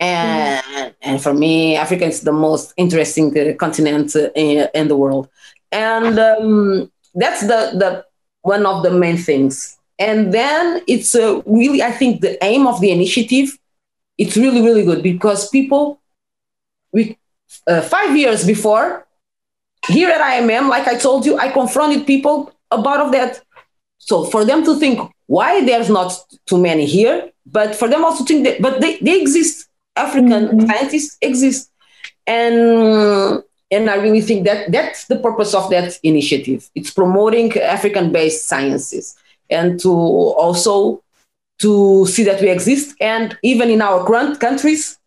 And, mm-hmm. and for me, Africa is the most interesting uh, continent uh, in, in, the world. And um, that's the the one of the main things. And then it's uh, really i think the aim of the initiative it's really really good because people we uh, five years before here at imm like i told you i confronted people about of that. So for them to think why there's not too many here but for them also think that but they, they exist african mm-hmm. scientists exist and and I really think that that's the purpose of that initiative. It's promoting African-based sciences and to also to see that we exist and even in our current countries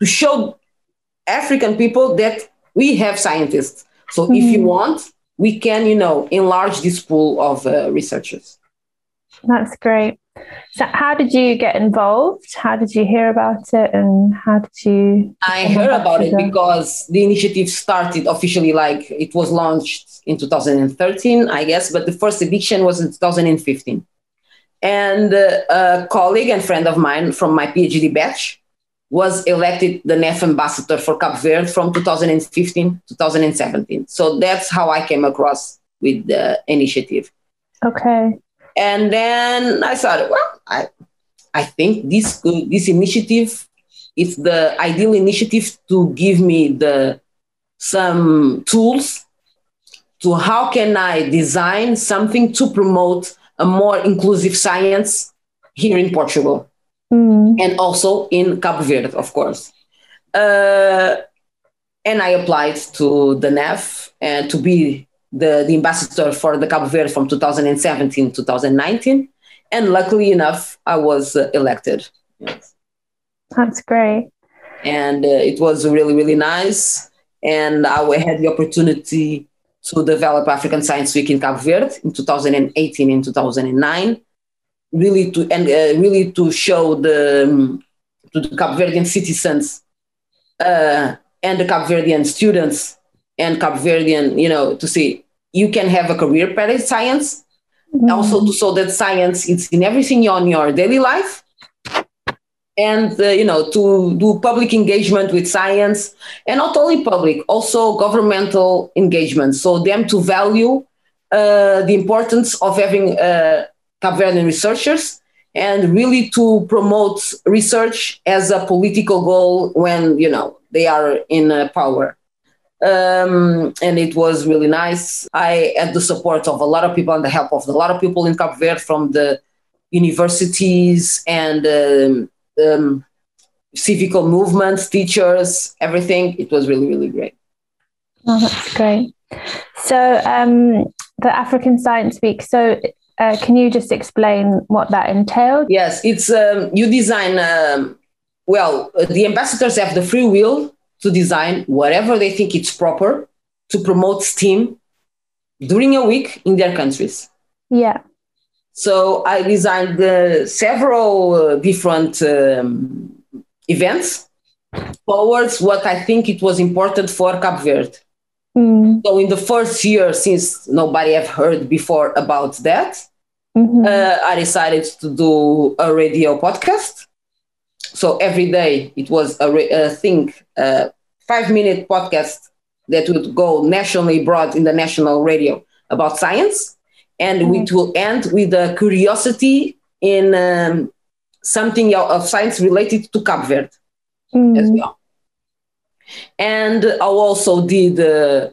to show African people that we have scientists. So mm-hmm. if you mm-hmm. want, we can, you know, enlarge this pool of uh, researchers. That's great. So, how did you get involved? How did you hear about it, and how did you? I heard about it because the initiative started officially, like it was launched in 2013, I guess, but the first edition was in 2015. And uh, a colleague and friend of mine from my PhD batch was elected the NEF ambassador for Cape Verde from 2015 2017. So that's how I came across with the initiative. Okay. And then I thought, well, I, I think this could, this initiative is the ideal initiative to give me the some tools to how can I design something to promote a more inclusive science here in Portugal mm. and also in Cabo Verde, of course. Uh, and I applied to the NEF and to be the, the ambassador for the Cabo Verde from 2017 2019. And luckily enough, I was uh, elected. Yes. That's great. And uh, it was really, really nice. And I had the opportunity to develop African Science Week in Cabo Verde in 2018 and 2009, really to and uh, really to show the um, to the Cabo Verdean citizens uh, and the Cabo Verdean students and Cabo Verdean, you know, to see you can have a career path in science. Mm-hmm. Also, so that science is in everything on your daily life, and uh, you know to do public engagement with science, and not only public, also governmental engagement. So them to value uh, the importance of having uh, Cape Verdean researchers and really to promote research as a political goal when you know they are in uh, power um, and it was really nice. I had the support of a lot of people and the help of a lot of people in Cape Verde from the universities and um, um, civical movements, teachers, everything. It was really, really great. Oh, that's great. So, um, the African Science Week. So, uh, can you just explain what that entailed? Yes, it's um, you design. Um, well, the ambassadors have the free will to design whatever they think it's proper to promote STEAM during a week in their countries. Yeah. So I designed uh, several uh, different um, events towards what I think it was important for Cape Verde. Mm. So in the first year, since nobody have heard before about that, mm-hmm. uh, I decided to do a radio podcast so every day it was a, a thing, a five minute podcast that would go nationally broad in the national radio about science. And mm-hmm. it will end with a curiosity in um, something of science related to Cape Verde mm-hmm. as well. And I also did uh,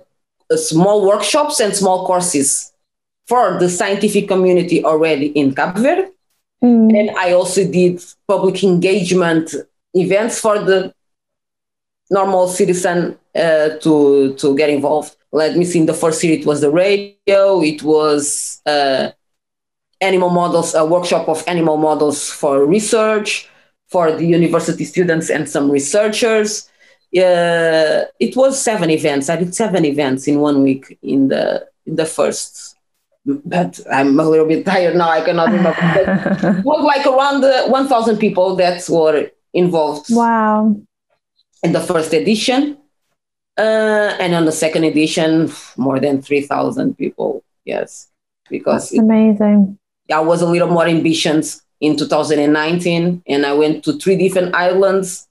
small workshops and small courses for the scientific community already in Cape Verde Mm. And I also did public engagement events for the normal citizen uh, to to get involved. Let me see. In the first year, it was the radio. It was uh, animal models, a workshop of animal models for research for the university students and some researchers. uh, it was seven events. I did seven events in one week in the in the first. But I'm a little bit tired now. I cannot remember. it was like around uh, 1,000 people that were involved. Wow. In the first edition. Uh, and on the second edition, more than 3,000 people. Yes. Because That's amazing. It, I was a little more ambitious in 2019 and I went to three different islands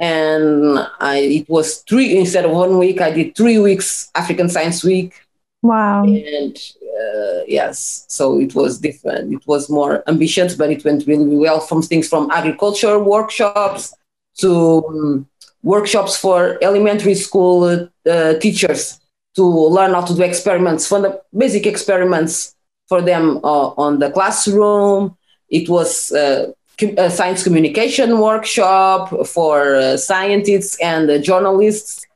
and I, it was three instead of one week. I did three weeks African Science Week. Wow! And uh, yes, so it was different. It was more ambitious, but it went really well. From things from agriculture workshops to um, workshops for elementary school uh, teachers to learn how to do experiments, from the basic experiments for them uh, on the classroom. It was uh, a science communication workshop for uh, scientists and uh, journalists.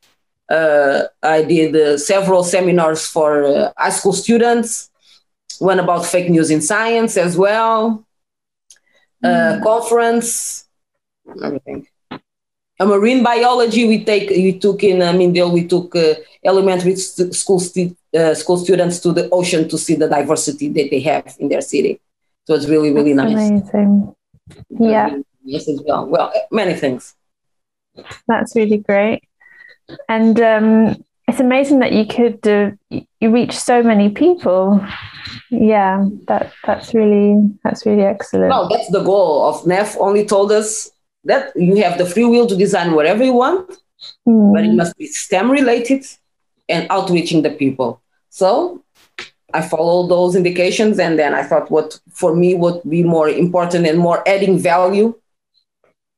Uh, I did uh, several seminars for uh, high school students, one about fake news in science as well, mm. conference, everything. A marine biology we take we took in uh, Mindelo, we took elementary st- school, st- school students to the ocean to see the diversity that they have in their city. So it's really, really That's nice. Amazing. Yeah. Yes, as well. Well, many things. That's really great. And um, it's amazing that you could uh, you reach so many people. Yeah, that that's really that's really excellent. No, that's the goal of NEF. Only told us that you have the free will to design whatever you want, mm. but it must be STEM related and outreaching the people. So I followed those indications, and then I thought what for me would be more important and more adding value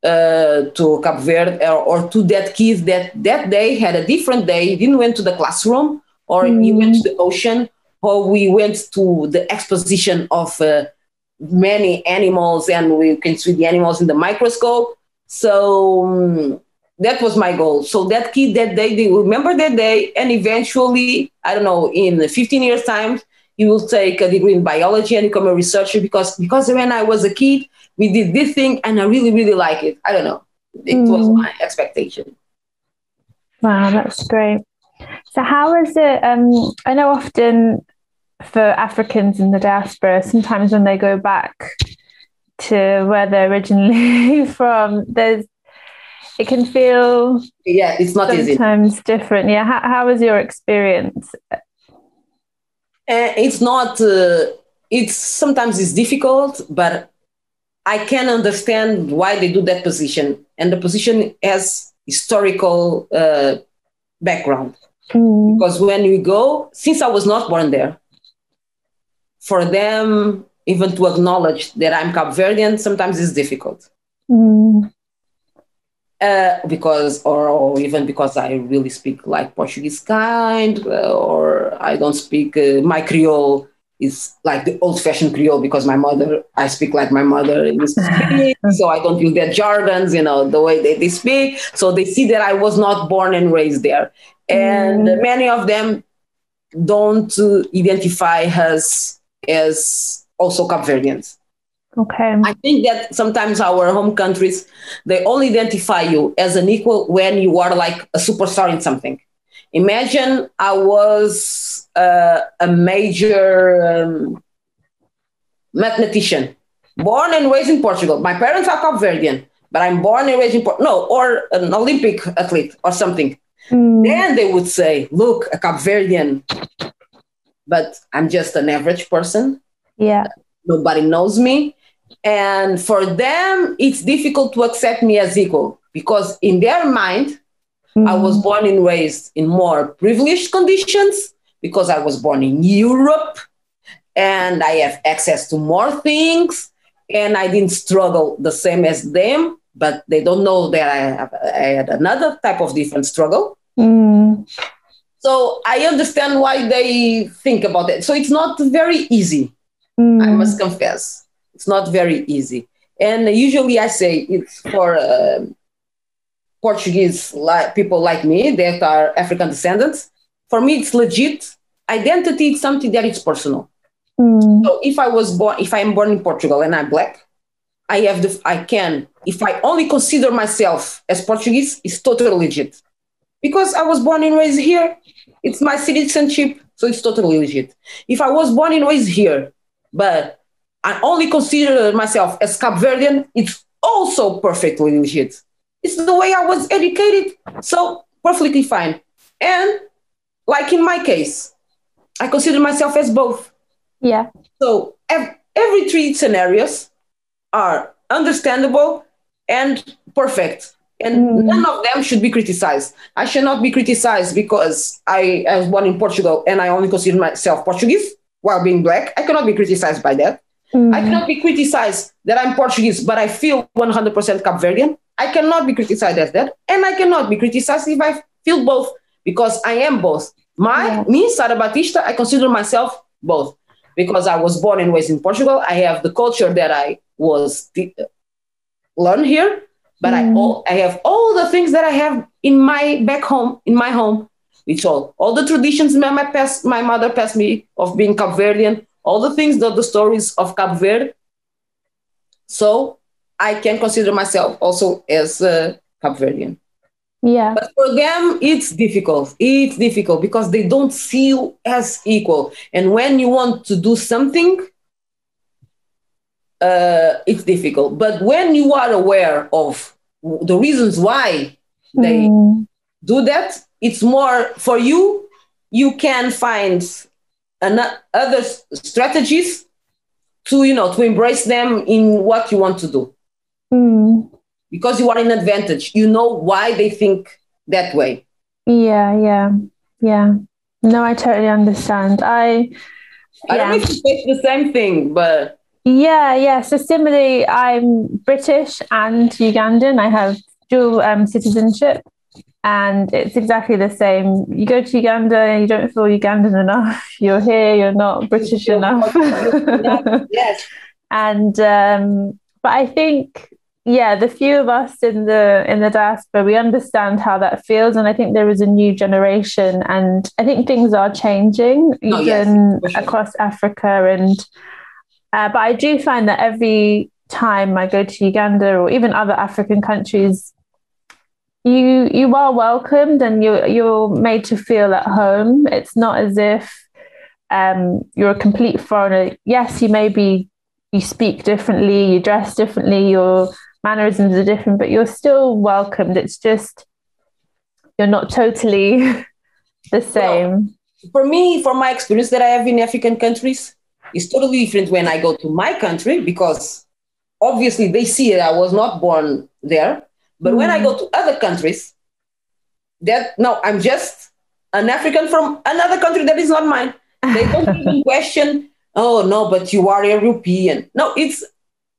uh, to Cape Verde or, or, to that kid that that day had a different day. He didn't went to the classroom, or mm. he went to the ocean, or we went to the exposition of uh, many animals, and we can see the animals in the microscope. So. Um, that was my goal. So that kid that day, they remember that day, and eventually, I don't know, in 15 years' time, you will take a degree in biology and become a researcher because because when I was a kid, we did this thing and I really, really like it. I don't know. It mm. was my expectation. Wow, that's great. So how is it? Um, I know often for Africans in the diaspora, sometimes when they go back to where they're originally from, there's it can feel yeah, it's not easy. sometimes easy. different. Yeah, how, how was your experience? Uh, it's not. Uh, it's sometimes it's difficult, but I can understand why they do that position, and the position has historical uh, background. Mm. Because when we go, since I was not born there, for them even to acknowledge that I'm Cape Verdean sometimes is difficult. Mm. Uh, because or, or, even because I really speak like Portuguese kind, uh, or I don't speak uh, my Creole is like the old-fashioned Creole because my mother I speak like my mother speak, so I don't use their jargons, you know, the way they, they speak. So they see that I was not born and raised there, and mm. many of them don't identify as as also Cape Verdeans. Okay. I think that sometimes our home countries they only identify you as an equal when you are like a superstar in something. Imagine I was uh, a major um, mathematician, born and raised in Portugal. My parents are Cape Verdean, but I'm born and raised in Portugal. No, or an Olympic athlete or something. Mm. Then they would say, "Look, a Cape Verdean," but I'm just an average person. Yeah. Nobody knows me and for them, it's difficult to accept me as equal because in their mind, mm. I was born and raised in more privileged conditions because I was born in Europe and I have access to more things and I didn't struggle the same as them, but they don't know that I, have, I had another type of different struggle. Mm. So I understand why they think about it. So it's not very easy, mm. I must confess. It's not very easy. And usually I say it's for uh, Portuguese like people like me that are African descendants. For me, it's legit. Identity is something that is personal. Mm. So if I was born, if I'm born in Portugal and I'm black, I have the I can if I only consider myself as Portuguese, it's totally legit. Because I was born and raised here, it's my citizenship, so it's totally legit. If I was born and raised here, but I only consider myself as Cape Verdean, it's also perfectly legit. It's the way I was educated, so perfectly fine. And like in my case, I consider myself as both. Yeah. So ev- every three scenarios are understandable and perfect. And mm. none of them should be criticized. I should not be criticized because I, I was born in Portugal and I only consider myself Portuguese while being black. I cannot be criticized by that. Mm. I cannot be criticized that I'm Portuguese, but I feel 100% Cape Verdean. I cannot be criticized as that. And I cannot be criticized if I feel both because I am both. My, yeah. me, Sara Batista, I consider myself both because I was born and raised in Portugal. I have the culture that I was learned here, but mm. I all, I have all the things that I have in my back home, in my home, which all all the traditions my my, past, my mother passed me of being Cape Verdean, all the things that the stories of Cape Verde. So I can consider myself also as a Cape Verdean. Yeah. But for them, it's difficult. It's difficult because they don't see you as equal. And when you want to do something, uh, it's difficult. But when you are aware of the reasons why they mm. do that, it's more for you. You can find an- other strategies to you know to embrace them in what you want to do. Mm because you are in advantage. You know why they think that way. Yeah, yeah, yeah. No, I totally understand. I I don't know if the same thing, but yeah, yeah. So similarly, I'm British and Ugandan. I have dual um, citizenship, and it's exactly the same. You go to Uganda and you don't feel Ugandan enough. You're here, you're not British enough. yes. And um, but I think yeah the few of us in the in the diaspora we understand how that feels and i think there is a new generation and i think things are changing oh, even yes, sure. across africa and uh, but i do find that every time i go to uganda or even other african countries you you are welcomed and you you're made to feel at home it's not as if um, you're a complete foreigner yes you may be you speak differently you dress differently you're mannerisms are different, but you're still welcomed. It's just you're not totally the same. Well, for me, for my experience that I have in African countries, it's totally different when I go to my country because obviously they see that I was not born there. But mm. when I go mm. to other countries, that no, I'm just an African from another country that is not mine. They don't even question, oh no, but you are European. No, it's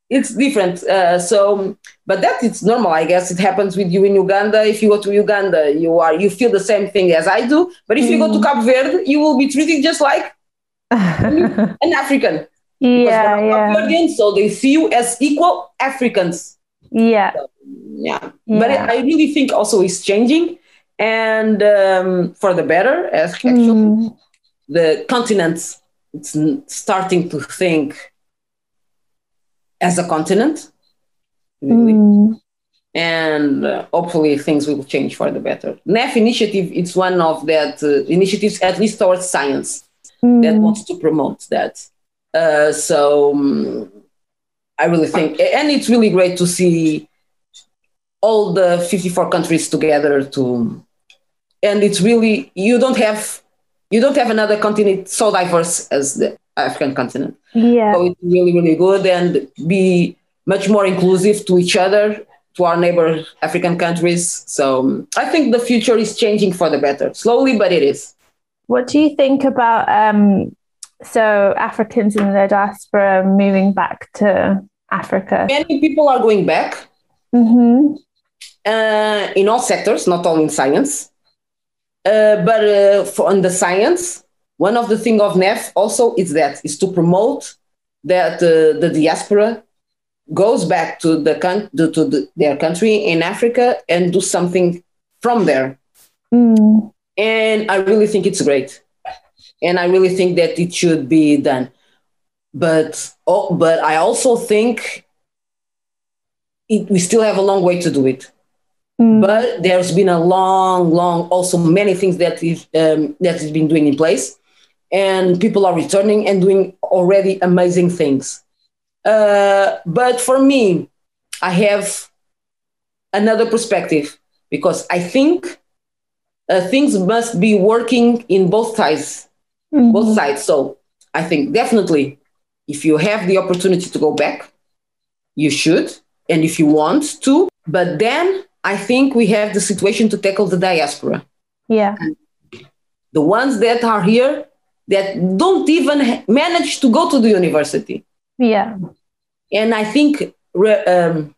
it's different. Uh, so, but that it's normal, I guess. It happens with you in Uganda. If you go to Uganda, you are you feel the same thing as I do. But if mm. you go to mm. Cape Verde, you will be treated just like an African. Yeah, yeah. Verdean, so they see you as equal Africans. Yeah. So, yeah. yeah. But I really think also it's changing, and um, for the better. As actually, mm. the continents it's starting to think as a continent. Really. Mm. And uh, hopefully things will change for the better. NEF initiative, it's one of that uh, initiatives, at least towards science, mm. that wants to promote that. Uh, so um, I really think, and it's really great to see all the 54 countries together to, and it's really, you don't have, you don't have another continent so diverse as the African continent. Yeah. So it's really, really good and be much more inclusive to each other, to our neighbor African countries. So I think the future is changing for the better, slowly, but it is. What do you think about um, so Africans in the diaspora moving back to Africa? Many people are going back mm-hmm. uh, in all sectors, not only in science. Uh, but uh, for on the science, one of the thing of NEF also is that is to promote that uh, the diaspora goes back to the con- to, the, their country in Africa and do something from there. Mm. And I really think it's great, and I really think that it should be done. But oh, but I also think it, we still have a long way to do it. Mm. But there's been a long, long, also many things that is um, that has been doing in place, and people are returning and doing already amazing things. Uh, but for me, I have another perspective because I think uh, things must be working in both sides, mm-hmm. both sides. So I think definitely, if you have the opportunity to go back, you should, and if you want to. But then I think we have the situation to tackle the diaspora. Yeah. The ones that are here that don't even manage to go to the university. Yeah. And I think um,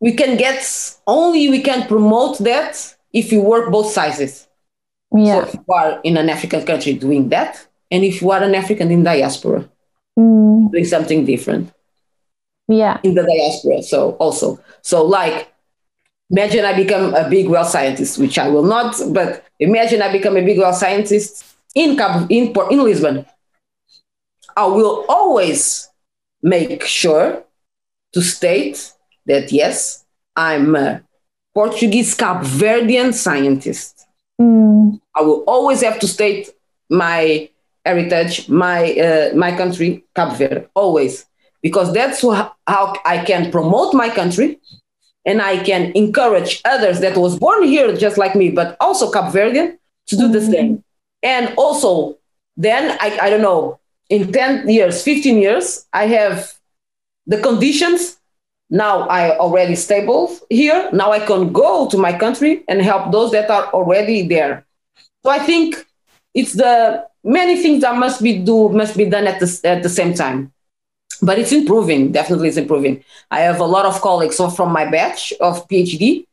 we can get only we can promote that if you work both sizes. Yeah. So if you are in an African country doing that, and if you are an African in diaspora mm. doing something different. Yeah. In the diaspora. So also. So like imagine I become a big well scientist, which I will not, but imagine I become a big well scientist in Cabo, in, Port, in Lisbon. I will always make sure to state that yes, I'm a Portuguese Cape Verdean scientist. Mm. I will always have to state my heritage, my uh, my country, Cape Verde, always, because that's how I can promote my country, and I can encourage others that was born here just like me, but also Cape Verdean, to do mm. the same. And also, then I, I don't know, in 10 years, 15 years, I have the conditions now I already stable here. Now I can go to my country and help those that are already there. So I think it's the many things that must be do must be done at the at the same time. But it's improving. Definitely, it's improving. I have a lot of colleagues from my batch of PhD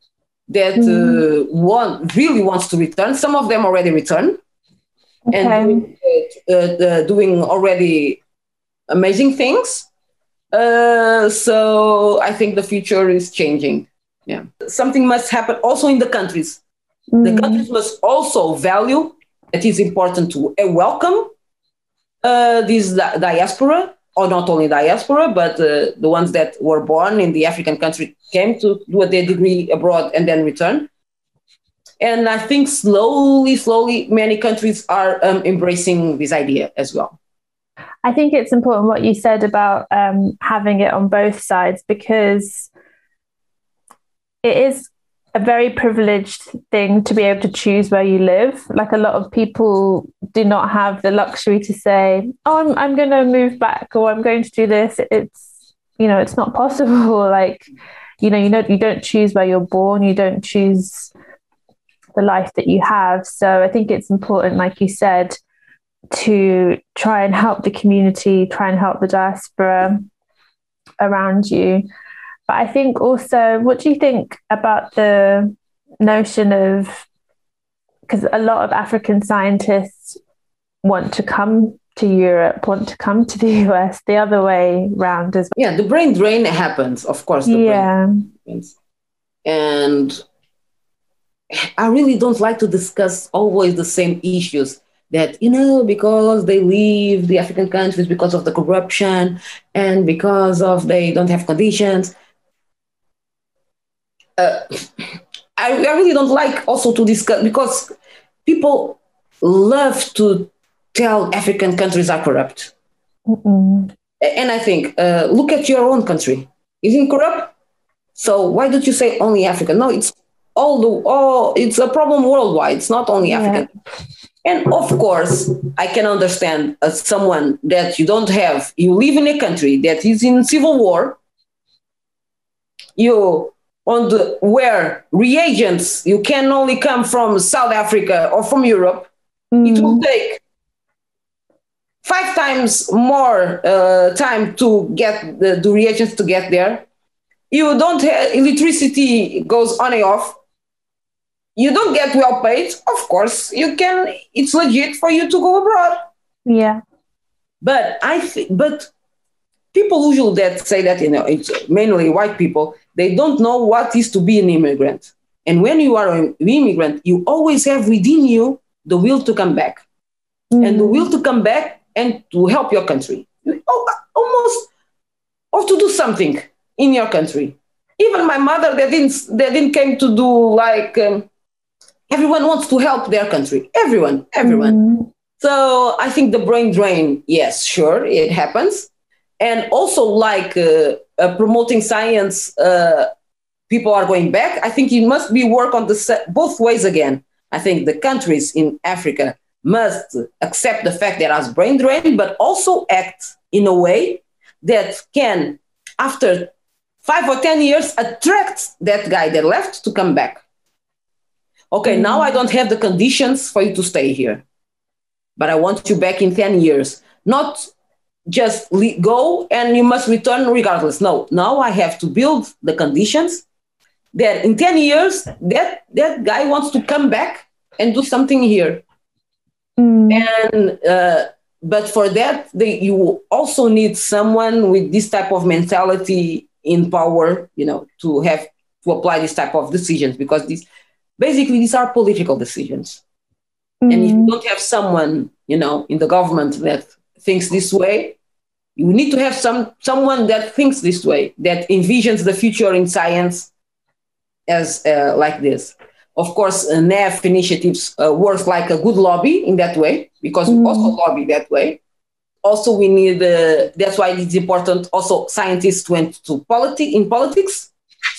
that mm. uh, want really wants to return. Some of them already return okay. and doing, uh, uh, doing already amazing things uh, so I think the future is changing. Yeah, something must happen also in the countries. Mm. The countries must also value. It is important to uh, welcome uh, this di- diaspora, or not only diaspora, but uh, the ones that were born in the African country came to do their degree abroad and then return. And I think slowly, slowly, many countries are um, embracing this idea as well. I think it's important what you said about um, having it on both sides because it is a very privileged thing to be able to choose where you live. Like a lot of people do not have the luxury to say, "Oh, I'm I'm going to move back," or "I'm going to do this." It's you know, it's not possible. Like you know, you know, you don't choose where you're born. You don't choose the life that you have. So I think it's important, like you said, to try and help the community, try and help the diaspora around you. But I think also, what do you think about the notion of because a lot of African scientists want to come to Europe, want to come to the US, the other way round as well. Yeah, the brain drain happens, of course. yeah. And I really don't like to discuss always the same issues that you know because they leave the african countries because of the corruption and because of they don't have conditions. Uh, I, I really don't like also to discuss because people love to tell african countries are corrupt. Mm-mm. and i think uh, look at your own country. Isn't corrupt? So why don't you say only africa no it's all the all it's a problem worldwide it's not only yeah. african and of course, I can understand as someone that you don't have, you live in a country that is in civil war, you on the where reagents you can only come from South Africa or from Europe, mm. it will take five times more uh, time to get the, the reagents to get there. You don't have electricity goes on and off you don't get well paid, of course, you can. It's legit for you to go abroad. Yeah. But I think, but people usually that say that you know it's mainly white people. They don't know what is to be an immigrant. And when you are an immigrant, you always have within you the will to come back, mm. and the will to come back and to help your country. Oh, almost or to do something in your country. Even my mother, they didn't, they didn't came to do like, um, everyone wants to help their country. Everyone, everyone. Mm. So I think the brain drain, yes, sure, it happens. And also like uh, uh, promoting science, uh, people are going back. I think it must be work on the both ways again. I think the countries in Africa must accept the fact that has brain drain, but also act in a way that can, after five or 10 years, attract that guy that left to come back. Okay, mm-hmm. now I don't have the conditions for you to stay here, but I want you back in 10 years. Not just go and you must return regardless. No, now I have to build the conditions that in 10 years, that, that guy wants to come back and do something here. Mm. And uh, but for that, they, you also need someone with this type of mentality in power, you know, to have to apply this type of decisions because these basically these are political decisions. Mm. And if you mm. don't have someone, you know, in the government that thinks this way, you need to have some someone that thinks this way, that envisions the future in science as uh, like this. Of course, uh, NEF initiatives uh, work like a good lobby in that way because mm. we also lobby that way. Also, we need, uh, that's why it's important also scientists went to politi- in politics.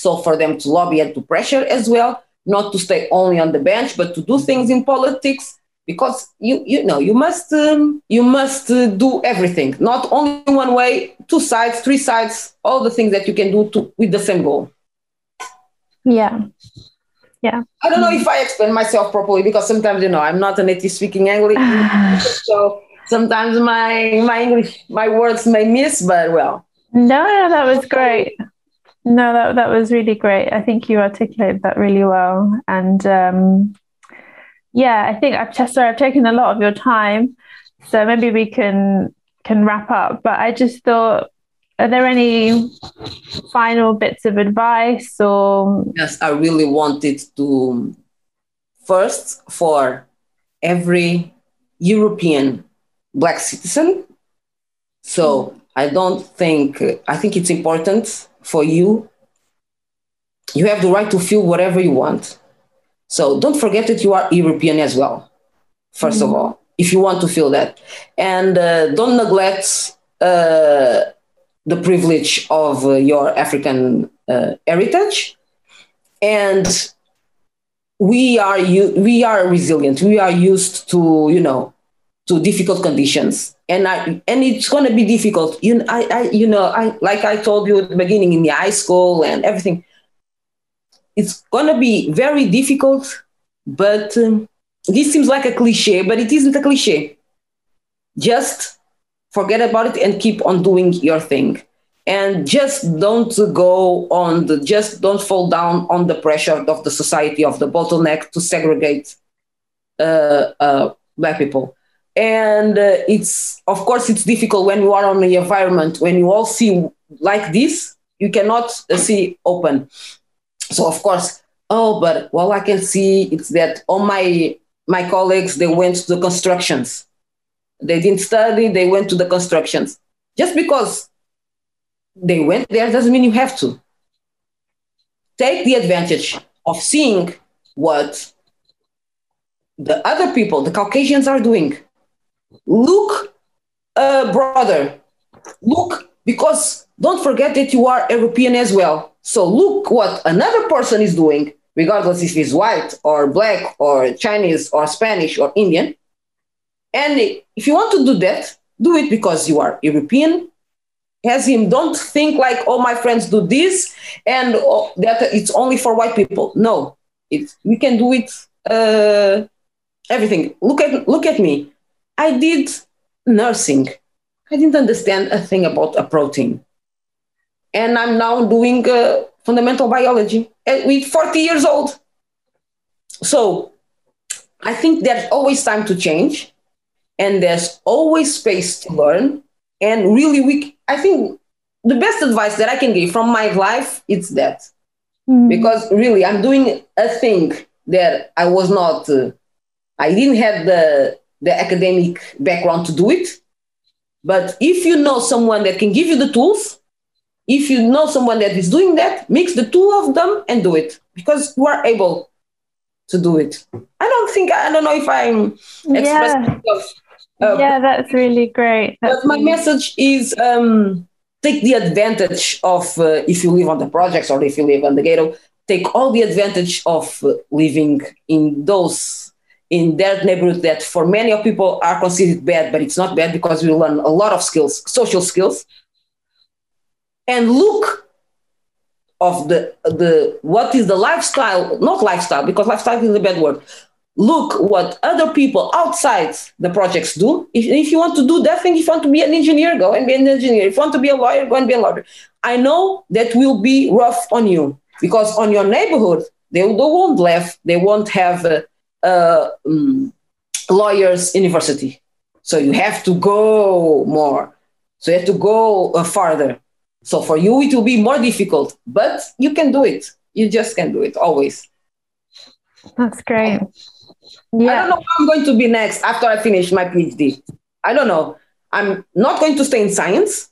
So for them to lobby and to pressure as well, not to stay only on the bench, but to do things in politics because you you know you must um, you must uh, do everything not only one way two sides three sides all the things that you can do to with the same goal. Yeah. Yeah. I don't know if i explain myself properly because sometimes you know i'm not a native speaking english so sometimes my my english my words may miss but well. No no that was great no that, that was really great. I think you articulated that really well. And um yeah i think i've sorry i've taken a lot of your time so maybe we can can wrap up. But i just thought are there any final bits of advice or? Yes i really wanted to first for every european black citizen. So i don't think i think it's important for you you have the right to feel whatever you want so don't forget that you are european as well 1st mm-hmm. of all if you want to feel that and uh, don't neglect uh, the privilege of uh, your African uh, heritage, and we are we are resilient. We are used to you know to difficult conditions, and I and it's going to be difficult. You I, I you know I like I told you at the beginning in the high school and everything. It's going to be very difficult, but um, this seems like a cliche, but it isn't a cliche. Just forget about it and keep on doing your thing and just don't go on the just don't fall down on the pressure of the society of the bottleneck to segregate uh, uh, black people and uh, it's of course it's difficult when you are on the environment when you all see like this you cannot uh, see open so of course oh but well i can see is that all my my colleagues they went to the constructions they didn't study, they went to the constructions. Just because they went there doesn't mean you have to. Take the advantage of seeing what the other people, the Caucasians, are doing. Look, uh, brother, look, because don't forget that you are European as well. So look what another person is doing, regardless if he's white or black or Chinese or Spanish or Indian. And if you want to do that, do it because you are European. As him, don't think like, oh, my friends do this and oh, that it's only for white people. No, it's, we can do it uh, everything. Look at look at me. I did nursing. I didn't understand a thing about a protein, and I'm now doing uh, fundamental biology with 40 years old. So I think there's always time to change and there's always space to learn. And really, we I think the best advice that I can give from my life is that mm. because really I'm doing a thing that I was not, uh, I didn't have the the academic background to do it. But if you know someone that can give you the tools, if you know someone that is doing that, mix the two of them and do it because you are able to do it. I don't think I don't know if I'm expressing yeah. Uh, yeah, that's really great. That's but my really... message is um, take the advantage of uh, if you live on the projects or if you live on the ghetto, take all the advantage of uh, living in those in that neighborhood that for many of people are considered bad, but it's not bad because we learn a lot of skills, social skills, and look of the the what is the lifestyle, not lifestyle because lifestyle is a bad word. Look what other people outside the projects do. If, if you want to do that thing, if you want to be an engineer, go and be an engineer. If you want to be a lawyer, go and be a lawyer. I know that will be rough on you because on your neighborhood they, they won't laugh. They won't have. Uh, uh, um, lawyers university. So you have to go more. So you have to go uh, farther. So for you, it will be more difficult, but you can do it. You just can do it always. That's great. Yeah. I don't know where I'm going to be next after I finish my PhD. I don't know. I'm not going to stay in science.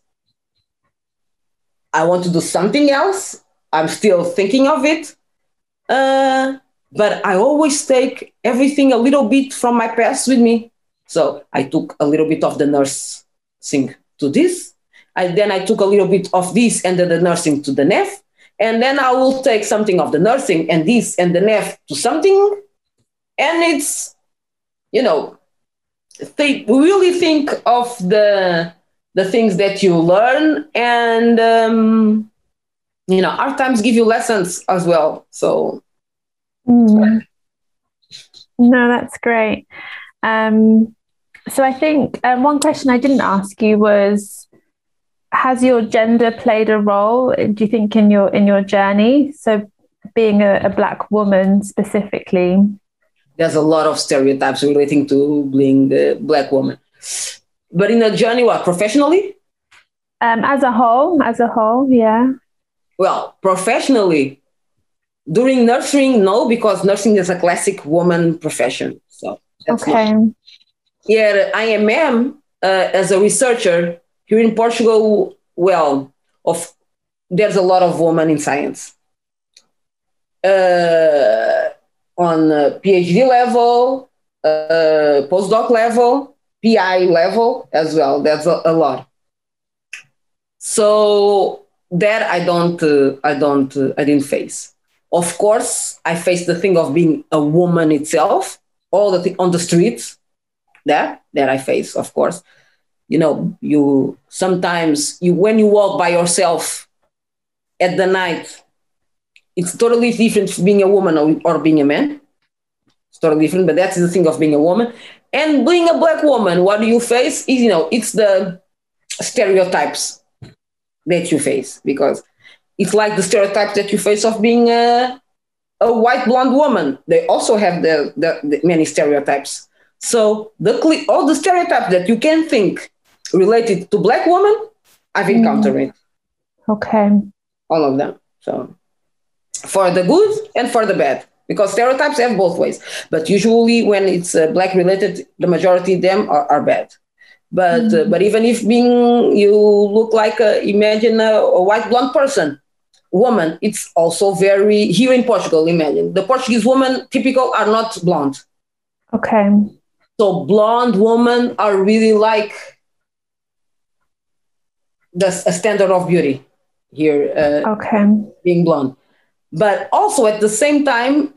I want to do something else. I'm still thinking of it. Uh, but I always take everything a little bit from my past with me. So I took a little bit of the nursing to this. and then I took a little bit of this and then the nursing to the NEF. And then I will take something of the nursing and this and the NEF to something. And it's, you know, think, really think of the, the things that you learn. And, um, you know, our times give you lessons as well. So Mm. No, that's great. Um, so I think um, one question I didn't ask you was, has your gender played a role? Do you think in your in your journey? So being a, a black woman specifically, there's a lot of stereotypes relating to being a black woman. But in a journey, what professionally? Um, as a whole, as a whole, yeah. Well, professionally, during nursing, no, because nursing is a classic woman profession. So okay. Not. Yeah, IMM uh, as a researcher here in Portugal, well, of there's a lot of women in science. Uh, on uh, PhD level, uh, postdoc level, PI level as well. That's a, a lot. So that I don't, uh, I don't, uh, I didn't face. Of course, I faced the thing of being a woman itself, all the th- on the streets. That that I face, of course. You know, you sometimes you when you walk by yourself at the night, it's totally different being a woman or, or being a man. It's totally different, but that's the thing of being a woman. And being a black woman, what do you face? Is you know, it's the stereotypes that you face because it's like the stereotypes that you face of being a, a white blonde woman. They also have the, the, the many stereotypes. So the all the stereotypes that you can think related to black women, I've mm. encountered mm. it. Okay. All of them. So for the good and for the bad, because stereotypes have both ways. But usually when it's uh, black related, the majority of them are, are bad. But mm. uh, but even if being you look like a, imagine a, a white blonde person, woman, it's also very here in Portugal. Imagine the Portuguese woman typical are not blonde. Okay. So blonde women are really like the a standard of beauty here. Uh, okay. Being blonde, but also at the same time,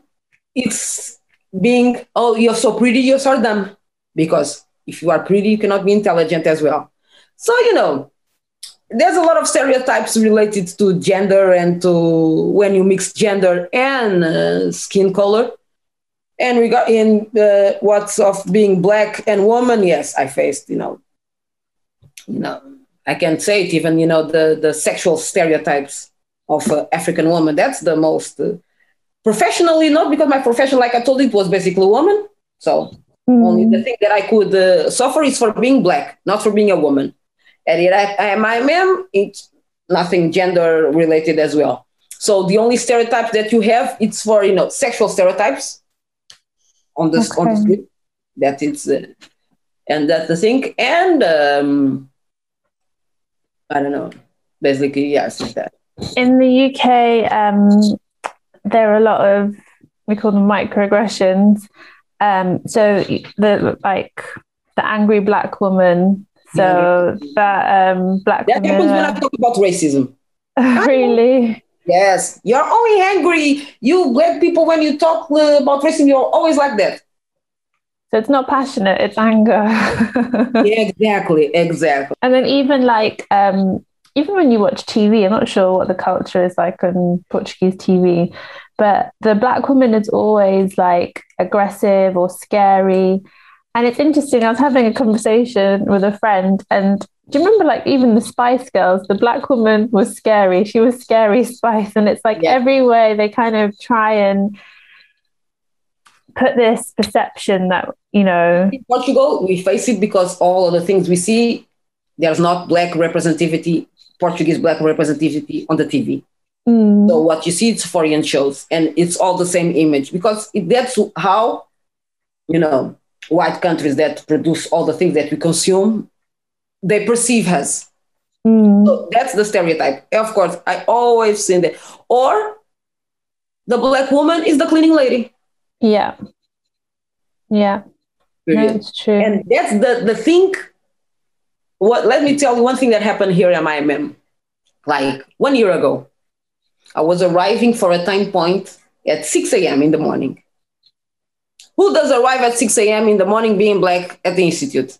it's being oh you're so pretty, you're so dumb because if you are pretty, you cannot be intelligent as well. So you know there's a lot of stereotypes related to gender and to when you mix gender and uh, skin color. And regard in uh, what's of being black and woman, yes, I faced, you know, you know, I can't say it even, you know, the the sexual stereotypes of uh, African woman. That's the most uh, professionally, not because my profession, like I told you, it was basically woman. So mm. only the thing that I could uh, suffer is for being black, not for being a woman. And at IMM, it's nothing gender related as well. So the only stereotype that you have, it's for you know sexual stereotypes on the okay. on the street. That it's uh, and that's the thing. And um, I don't know. Basically, yes, it's that. In the UK, um, there are a lot of we call them microaggressions. Um, so the like the angry black woman. So that um, black that happens when I talk about racism. really? Yes, you're only angry. You black people when you talk uh, about racism, you're always like that. So it's not passionate; it's anger. yeah, exactly, exactly. And then even like um, even when you watch TV, I'm not sure what the culture is like on Portuguese TV, but the black woman is always like aggressive or scary. And it's interesting. I was having a conversation with a friend, and do you remember, like, even the Spice Girls? The black woman was scary. She was scary Spice. And it's like yeah. every way they kind of try and put this perception that, you know. In Portugal, we face it because all of the things we see, there's not black representativity, Portuguese black representativity on the TV. Mm. So what you see, it's foreign shows, and it's all the same image because that's how, you know, white countries that produce all the things that we consume, they perceive us. Mm. So that's the stereotype. Of course, I always seen that. Or the black woman is the cleaning lady. Yeah. Yeah. That's true. And that's the the thing. What let me tell you one thing that happened here at IMM. Like one year ago, I was arriving for a time point at 6 a.m. in the morning. Who does arrive at 6 a.m. in the morning being black at the institute?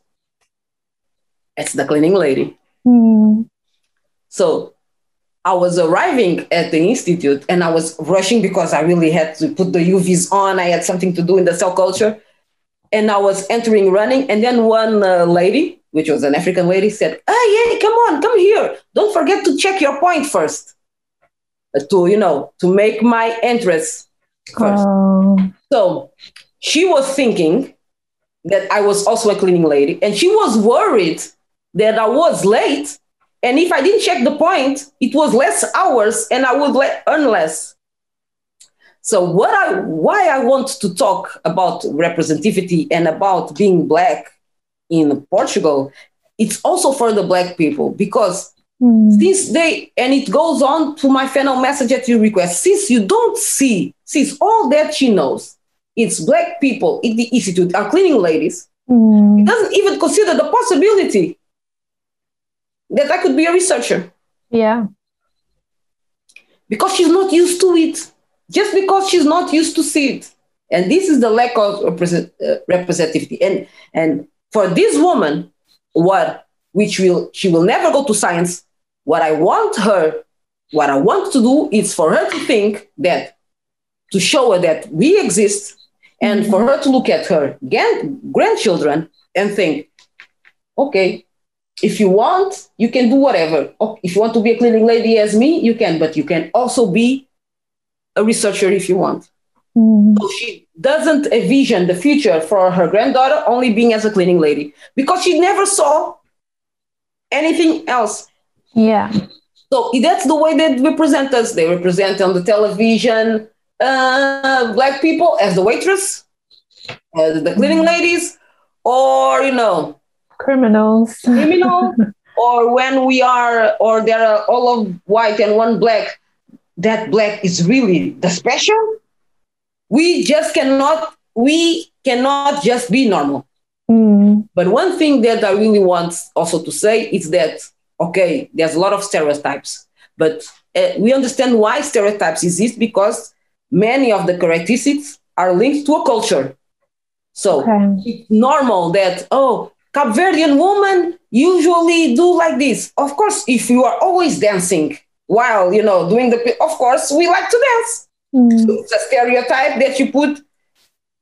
It's the cleaning lady. Mm. So I was arriving at the institute and I was rushing because I really had to put the UVs on. I had something to do in the cell culture. And I was entering running. And then one uh, lady, which was an African lady, said, Hey, hey, come on, come here. Don't forget to check your point first to you know to make my entrance first. Oh. So she was thinking that I was also a cleaning lady, and she was worried that I was late. And if I didn't check the point, it was less hours, and I would earn less. So what I why I want to talk about representativity and about being black in Portugal, it's also for the black people because Mm. Since they, and it goes on to my final message that you request, since you don't see, since all that she knows, it's black people in the institute are cleaning ladies, mm. it doesn't even consider the possibility that I could be a researcher. Yeah. Because she's not used to it. Just because she's not used to see it. And this is the lack of represent, uh, representativity. And, and for this woman, what which will she will never go to science what I want her, what I want to do is for her to think that, to show her that we exist, and mm-hmm. for her to look at her grandchildren and think, okay, if you want, you can do whatever. Oh, if you want to be a cleaning lady as me, you can, but you can also be a researcher if you want. Mm. So she doesn't envision the future for her granddaughter only being as a cleaning lady because she never saw anything else. Yeah. So that's the way they represent us. They represent on the television uh, black people as the waitress, as the cleaning mm-hmm. ladies, or you know, criminals. Criminal, or when we are, or there are all of white and one black. That black is really the special. We just cannot. We cannot just be normal. Mm. But one thing that I really want also to say is that okay, there's a lot of stereotypes, but uh, we understand why stereotypes exist because many of the characteristics are linked to a culture. So okay. it's normal that, oh, Cape Verdean women usually do like this. Of course, if you are always dancing while, you know, doing the, of course, we like to dance. Mm. So it's a stereotype that you put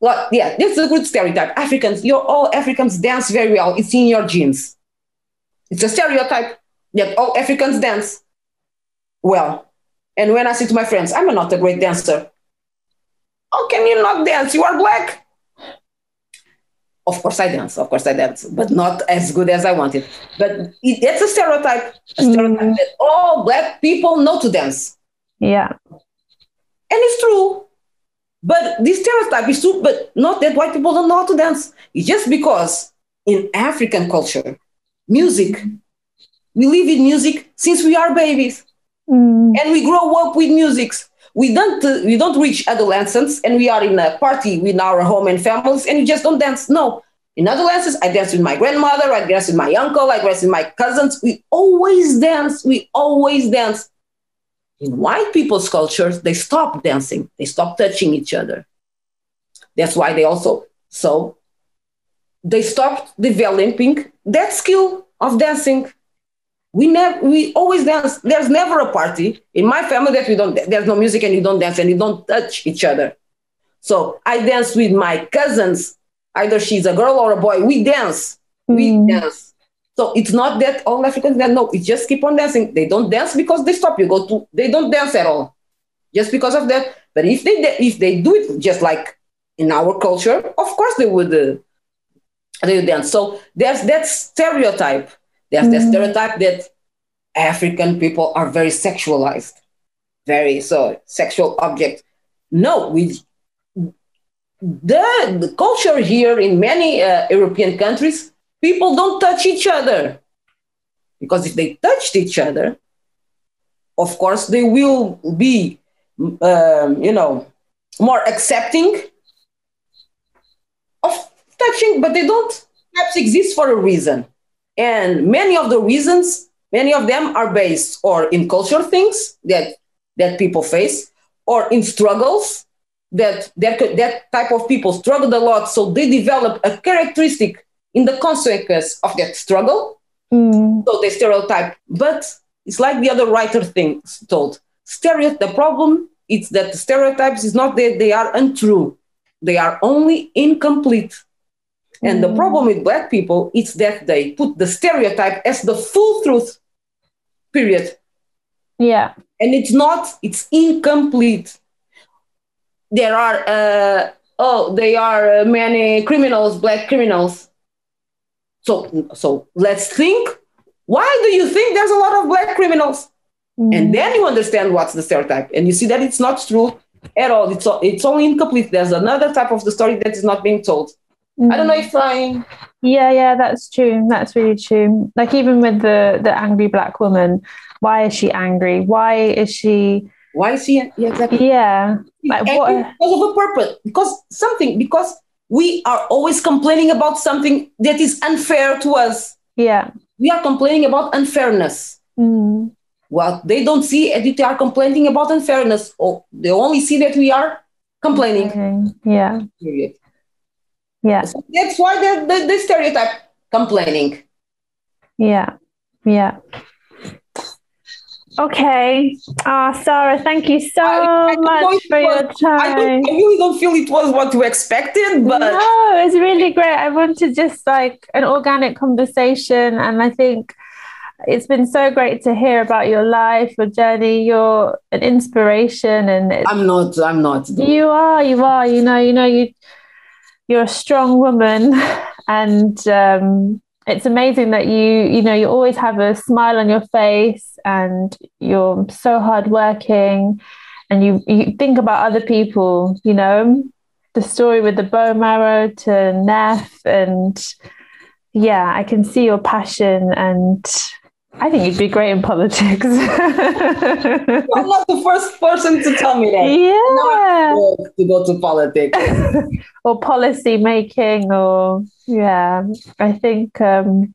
well, yeah, this is a good stereotype. Africans, you're all Africans dance very well. It's in your genes. It's a stereotype that all Africans dance well. And when I say to my friends, I'm not a great dancer. How can you not dance? You are black. Of course I dance, of course I dance, but not as good as I wanted. But it, it's a stereotype, a stereotype mm. that all black people know to dance. Yeah. And it's true. But this stereotype is true, but not that white people don't know how to dance. It's just because in African culture, music we live in music since we are babies. Mm. And we grow up with music. We don't uh, we don't reach adolescence and we are in a party with our home and families and we just don't dance. No. In adolescence, I dance with my grandmother, I dance with my uncle, I dance with my cousins. We always dance. We always dance. In white people's cultures, they stop dancing. They stop touching each other. That's why they also so they stopped developing that skill of dancing. We never, we always dance. There's never a party in my family that we don't. There's no music and you don't dance and you don't touch each other. So I dance with my cousins. Either she's a girl or a boy. We dance. Mm. We hmm. dance. So it's not that all Africans dance. No, it's just keep on dancing. They don't dance because they stop. You go to. They don't dance at all, just because of that. But if they if they do it just like in our culture, of course they would. Uh, they dance. So there's that stereotype. There's mm. the stereotype that African people are very sexualized, very so sexual object. No, we the, the culture here in many uh, European countries, people don't touch each other because if they touched each other, of course they will be, um, you know, more accepting of touching, but they don't perhaps exist for a reason. And many of the reasons, many of them are based or in cultural things that that people face, or in struggles that that, that type of people struggled a lot, so they develop a characteristic in the consequence of that struggle. Mm. So they stereotype, but it's like the other writer thing told. Stereotype. The problem is that the stereotypes is not that they are untrue; they are only incomplete. And the problem with black people is that they put the stereotype as the full truth, period. Yeah. And it's not, it's incomplete. There are, uh, oh, they are uh, many criminals, black criminals. So, so let's think why do you think there's a lot of black criminals? Mm. And then you understand what's the stereotype. And you see that it's not true at all. It's, it's only incomplete. There's another type of the story that is not being told. Mm. I don't know if I. Yeah, yeah, that's true. That's really true. Like even with the the angry black woman, why is she angry? Why is she? Why is she? Yeah, exactly. Yeah, like what? Because of a purpose. Because something. Because we are always complaining about something that is unfair to us. Yeah, we are complaining about unfairness. Mm. Well, they don't see that they are complaining about unfairness. Or they only see that we are complaining. Okay. Yeah. Period. Yeah. So that's why the, the, the stereotype complaining. Yeah. Yeah. Okay. Ah, uh, Sara, thank you so I, I much for was, your time. I, I, really don't feel it was what you expected, but no, it's really great. I wanted just like an organic conversation, and I think it's been so great to hear about your life, your journey. You're an inspiration, and I'm not. I'm not. You are. You are. You know. You know. You you're a strong woman and um, it's amazing that you you know you always have a smile on your face and you're so hardworking and you you think about other people you know? The story with the bone marrow to NEF and yeah I can see your passion and I think you'd be great in politics. I'm not the first person to tell me that. Yeah. To go to politics. or policy making or yeah. I think um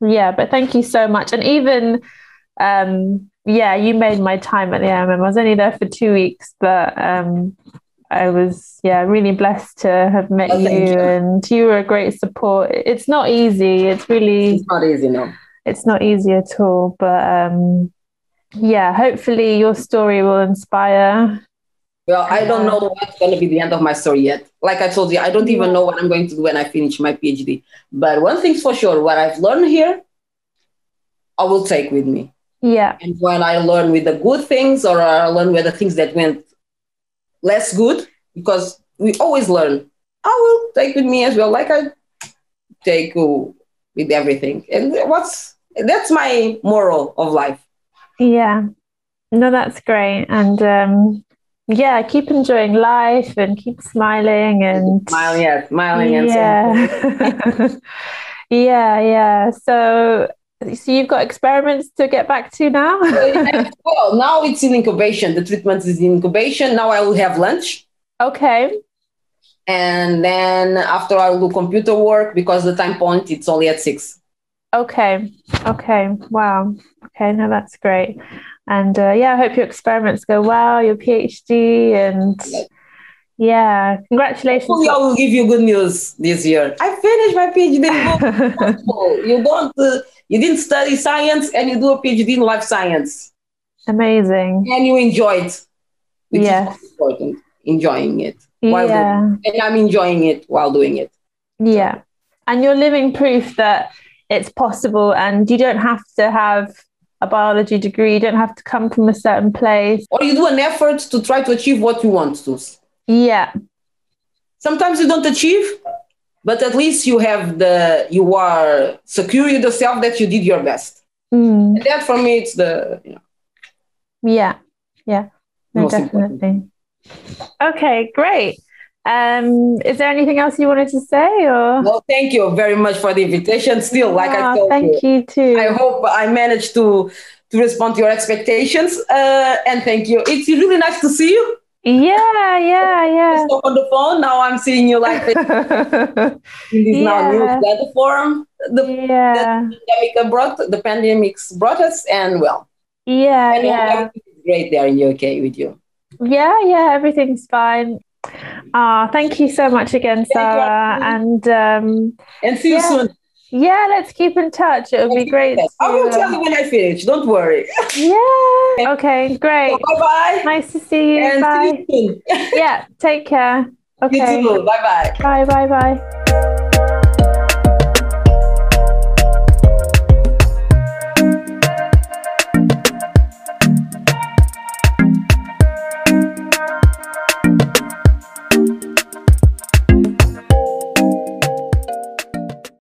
yeah, but thank you so much. And even um yeah, you made my time at the IMM. I was only there for two weeks, but um I was yeah really blessed to have met oh, you, you, and you were a great support. It's not easy. It's really it's not easy, no it's not easy at all. But um, yeah, hopefully your story will inspire. Well, I don't know what's going to be the end of my story yet. Like I told you, I don't even know what I'm going to do when I finish my PhD. But one thing's for sure what I've learned here, I will take with me. Yeah. And when I learn with the good things or I learn with the things that went less good, because we always learn, I will take with me as well. Like I take with everything. And what's that's my moral of life. Yeah. No, that's great. And um, yeah, keep enjoying life and keep smiling and smiling, yeah, smiling and yeah. yeah, yeah. So So you've got experiments to get back to now? well, now it's in incubation. The treatment is in incubation. Now I will have lunch. Okay. And then after I will do computer work because the time point it's only at six. Okay. Okay. Wow. Okay. No, that's great. And uh, yeah, I hope your experiments go well, your PhD, and yeah, congratulations. Hopefully, I will give you good news this year. I finished my PhD. you don't, uh, you didn't study science, and you do a PhD in life science. Amazing. And you enjoyed. Yes. important. Enjoying it. While yeah. Doing, and I'm enjoying it while doing it. Yeah. And you're living proof that it's possible, and you don't have to have a biology degree. You don't have to come from a certain place. Or you do an effort to try to achieve what you want to. Yeah. Sometimes you don't achieve, but at least you have the you are secure yourself that you did your best. Mm. And that for me it's the you know, Yeah. Yeah. No, definitely. Important. Okay, great. Um, is there anything else you wanted to say or? No thank you very much for the invitation. Still like oh, i told thank you. you too. I hope i managed to to respond to your expectations uh, and thank you. It's really nice to see you. Yeah yeah yeah. Stop on the phone. Now i'm seeing you like in this yeah. now new platform. The, yeah. the pandemic brought the pandemics brought us and well yeah yeah. great there in uk with you. Yeah yeah everything's fine Ah, thank you so much again, Sara. And um, and see you yeah. soon. Yeah, let's keep in touch. It would be great. To, I will tell you when I finish. Don't worry. Yeah. Okay, great. Bye bye. Nice to see you. And bye. See you yeah, take care. Okay. You too. Bye bye. Bye bye bye.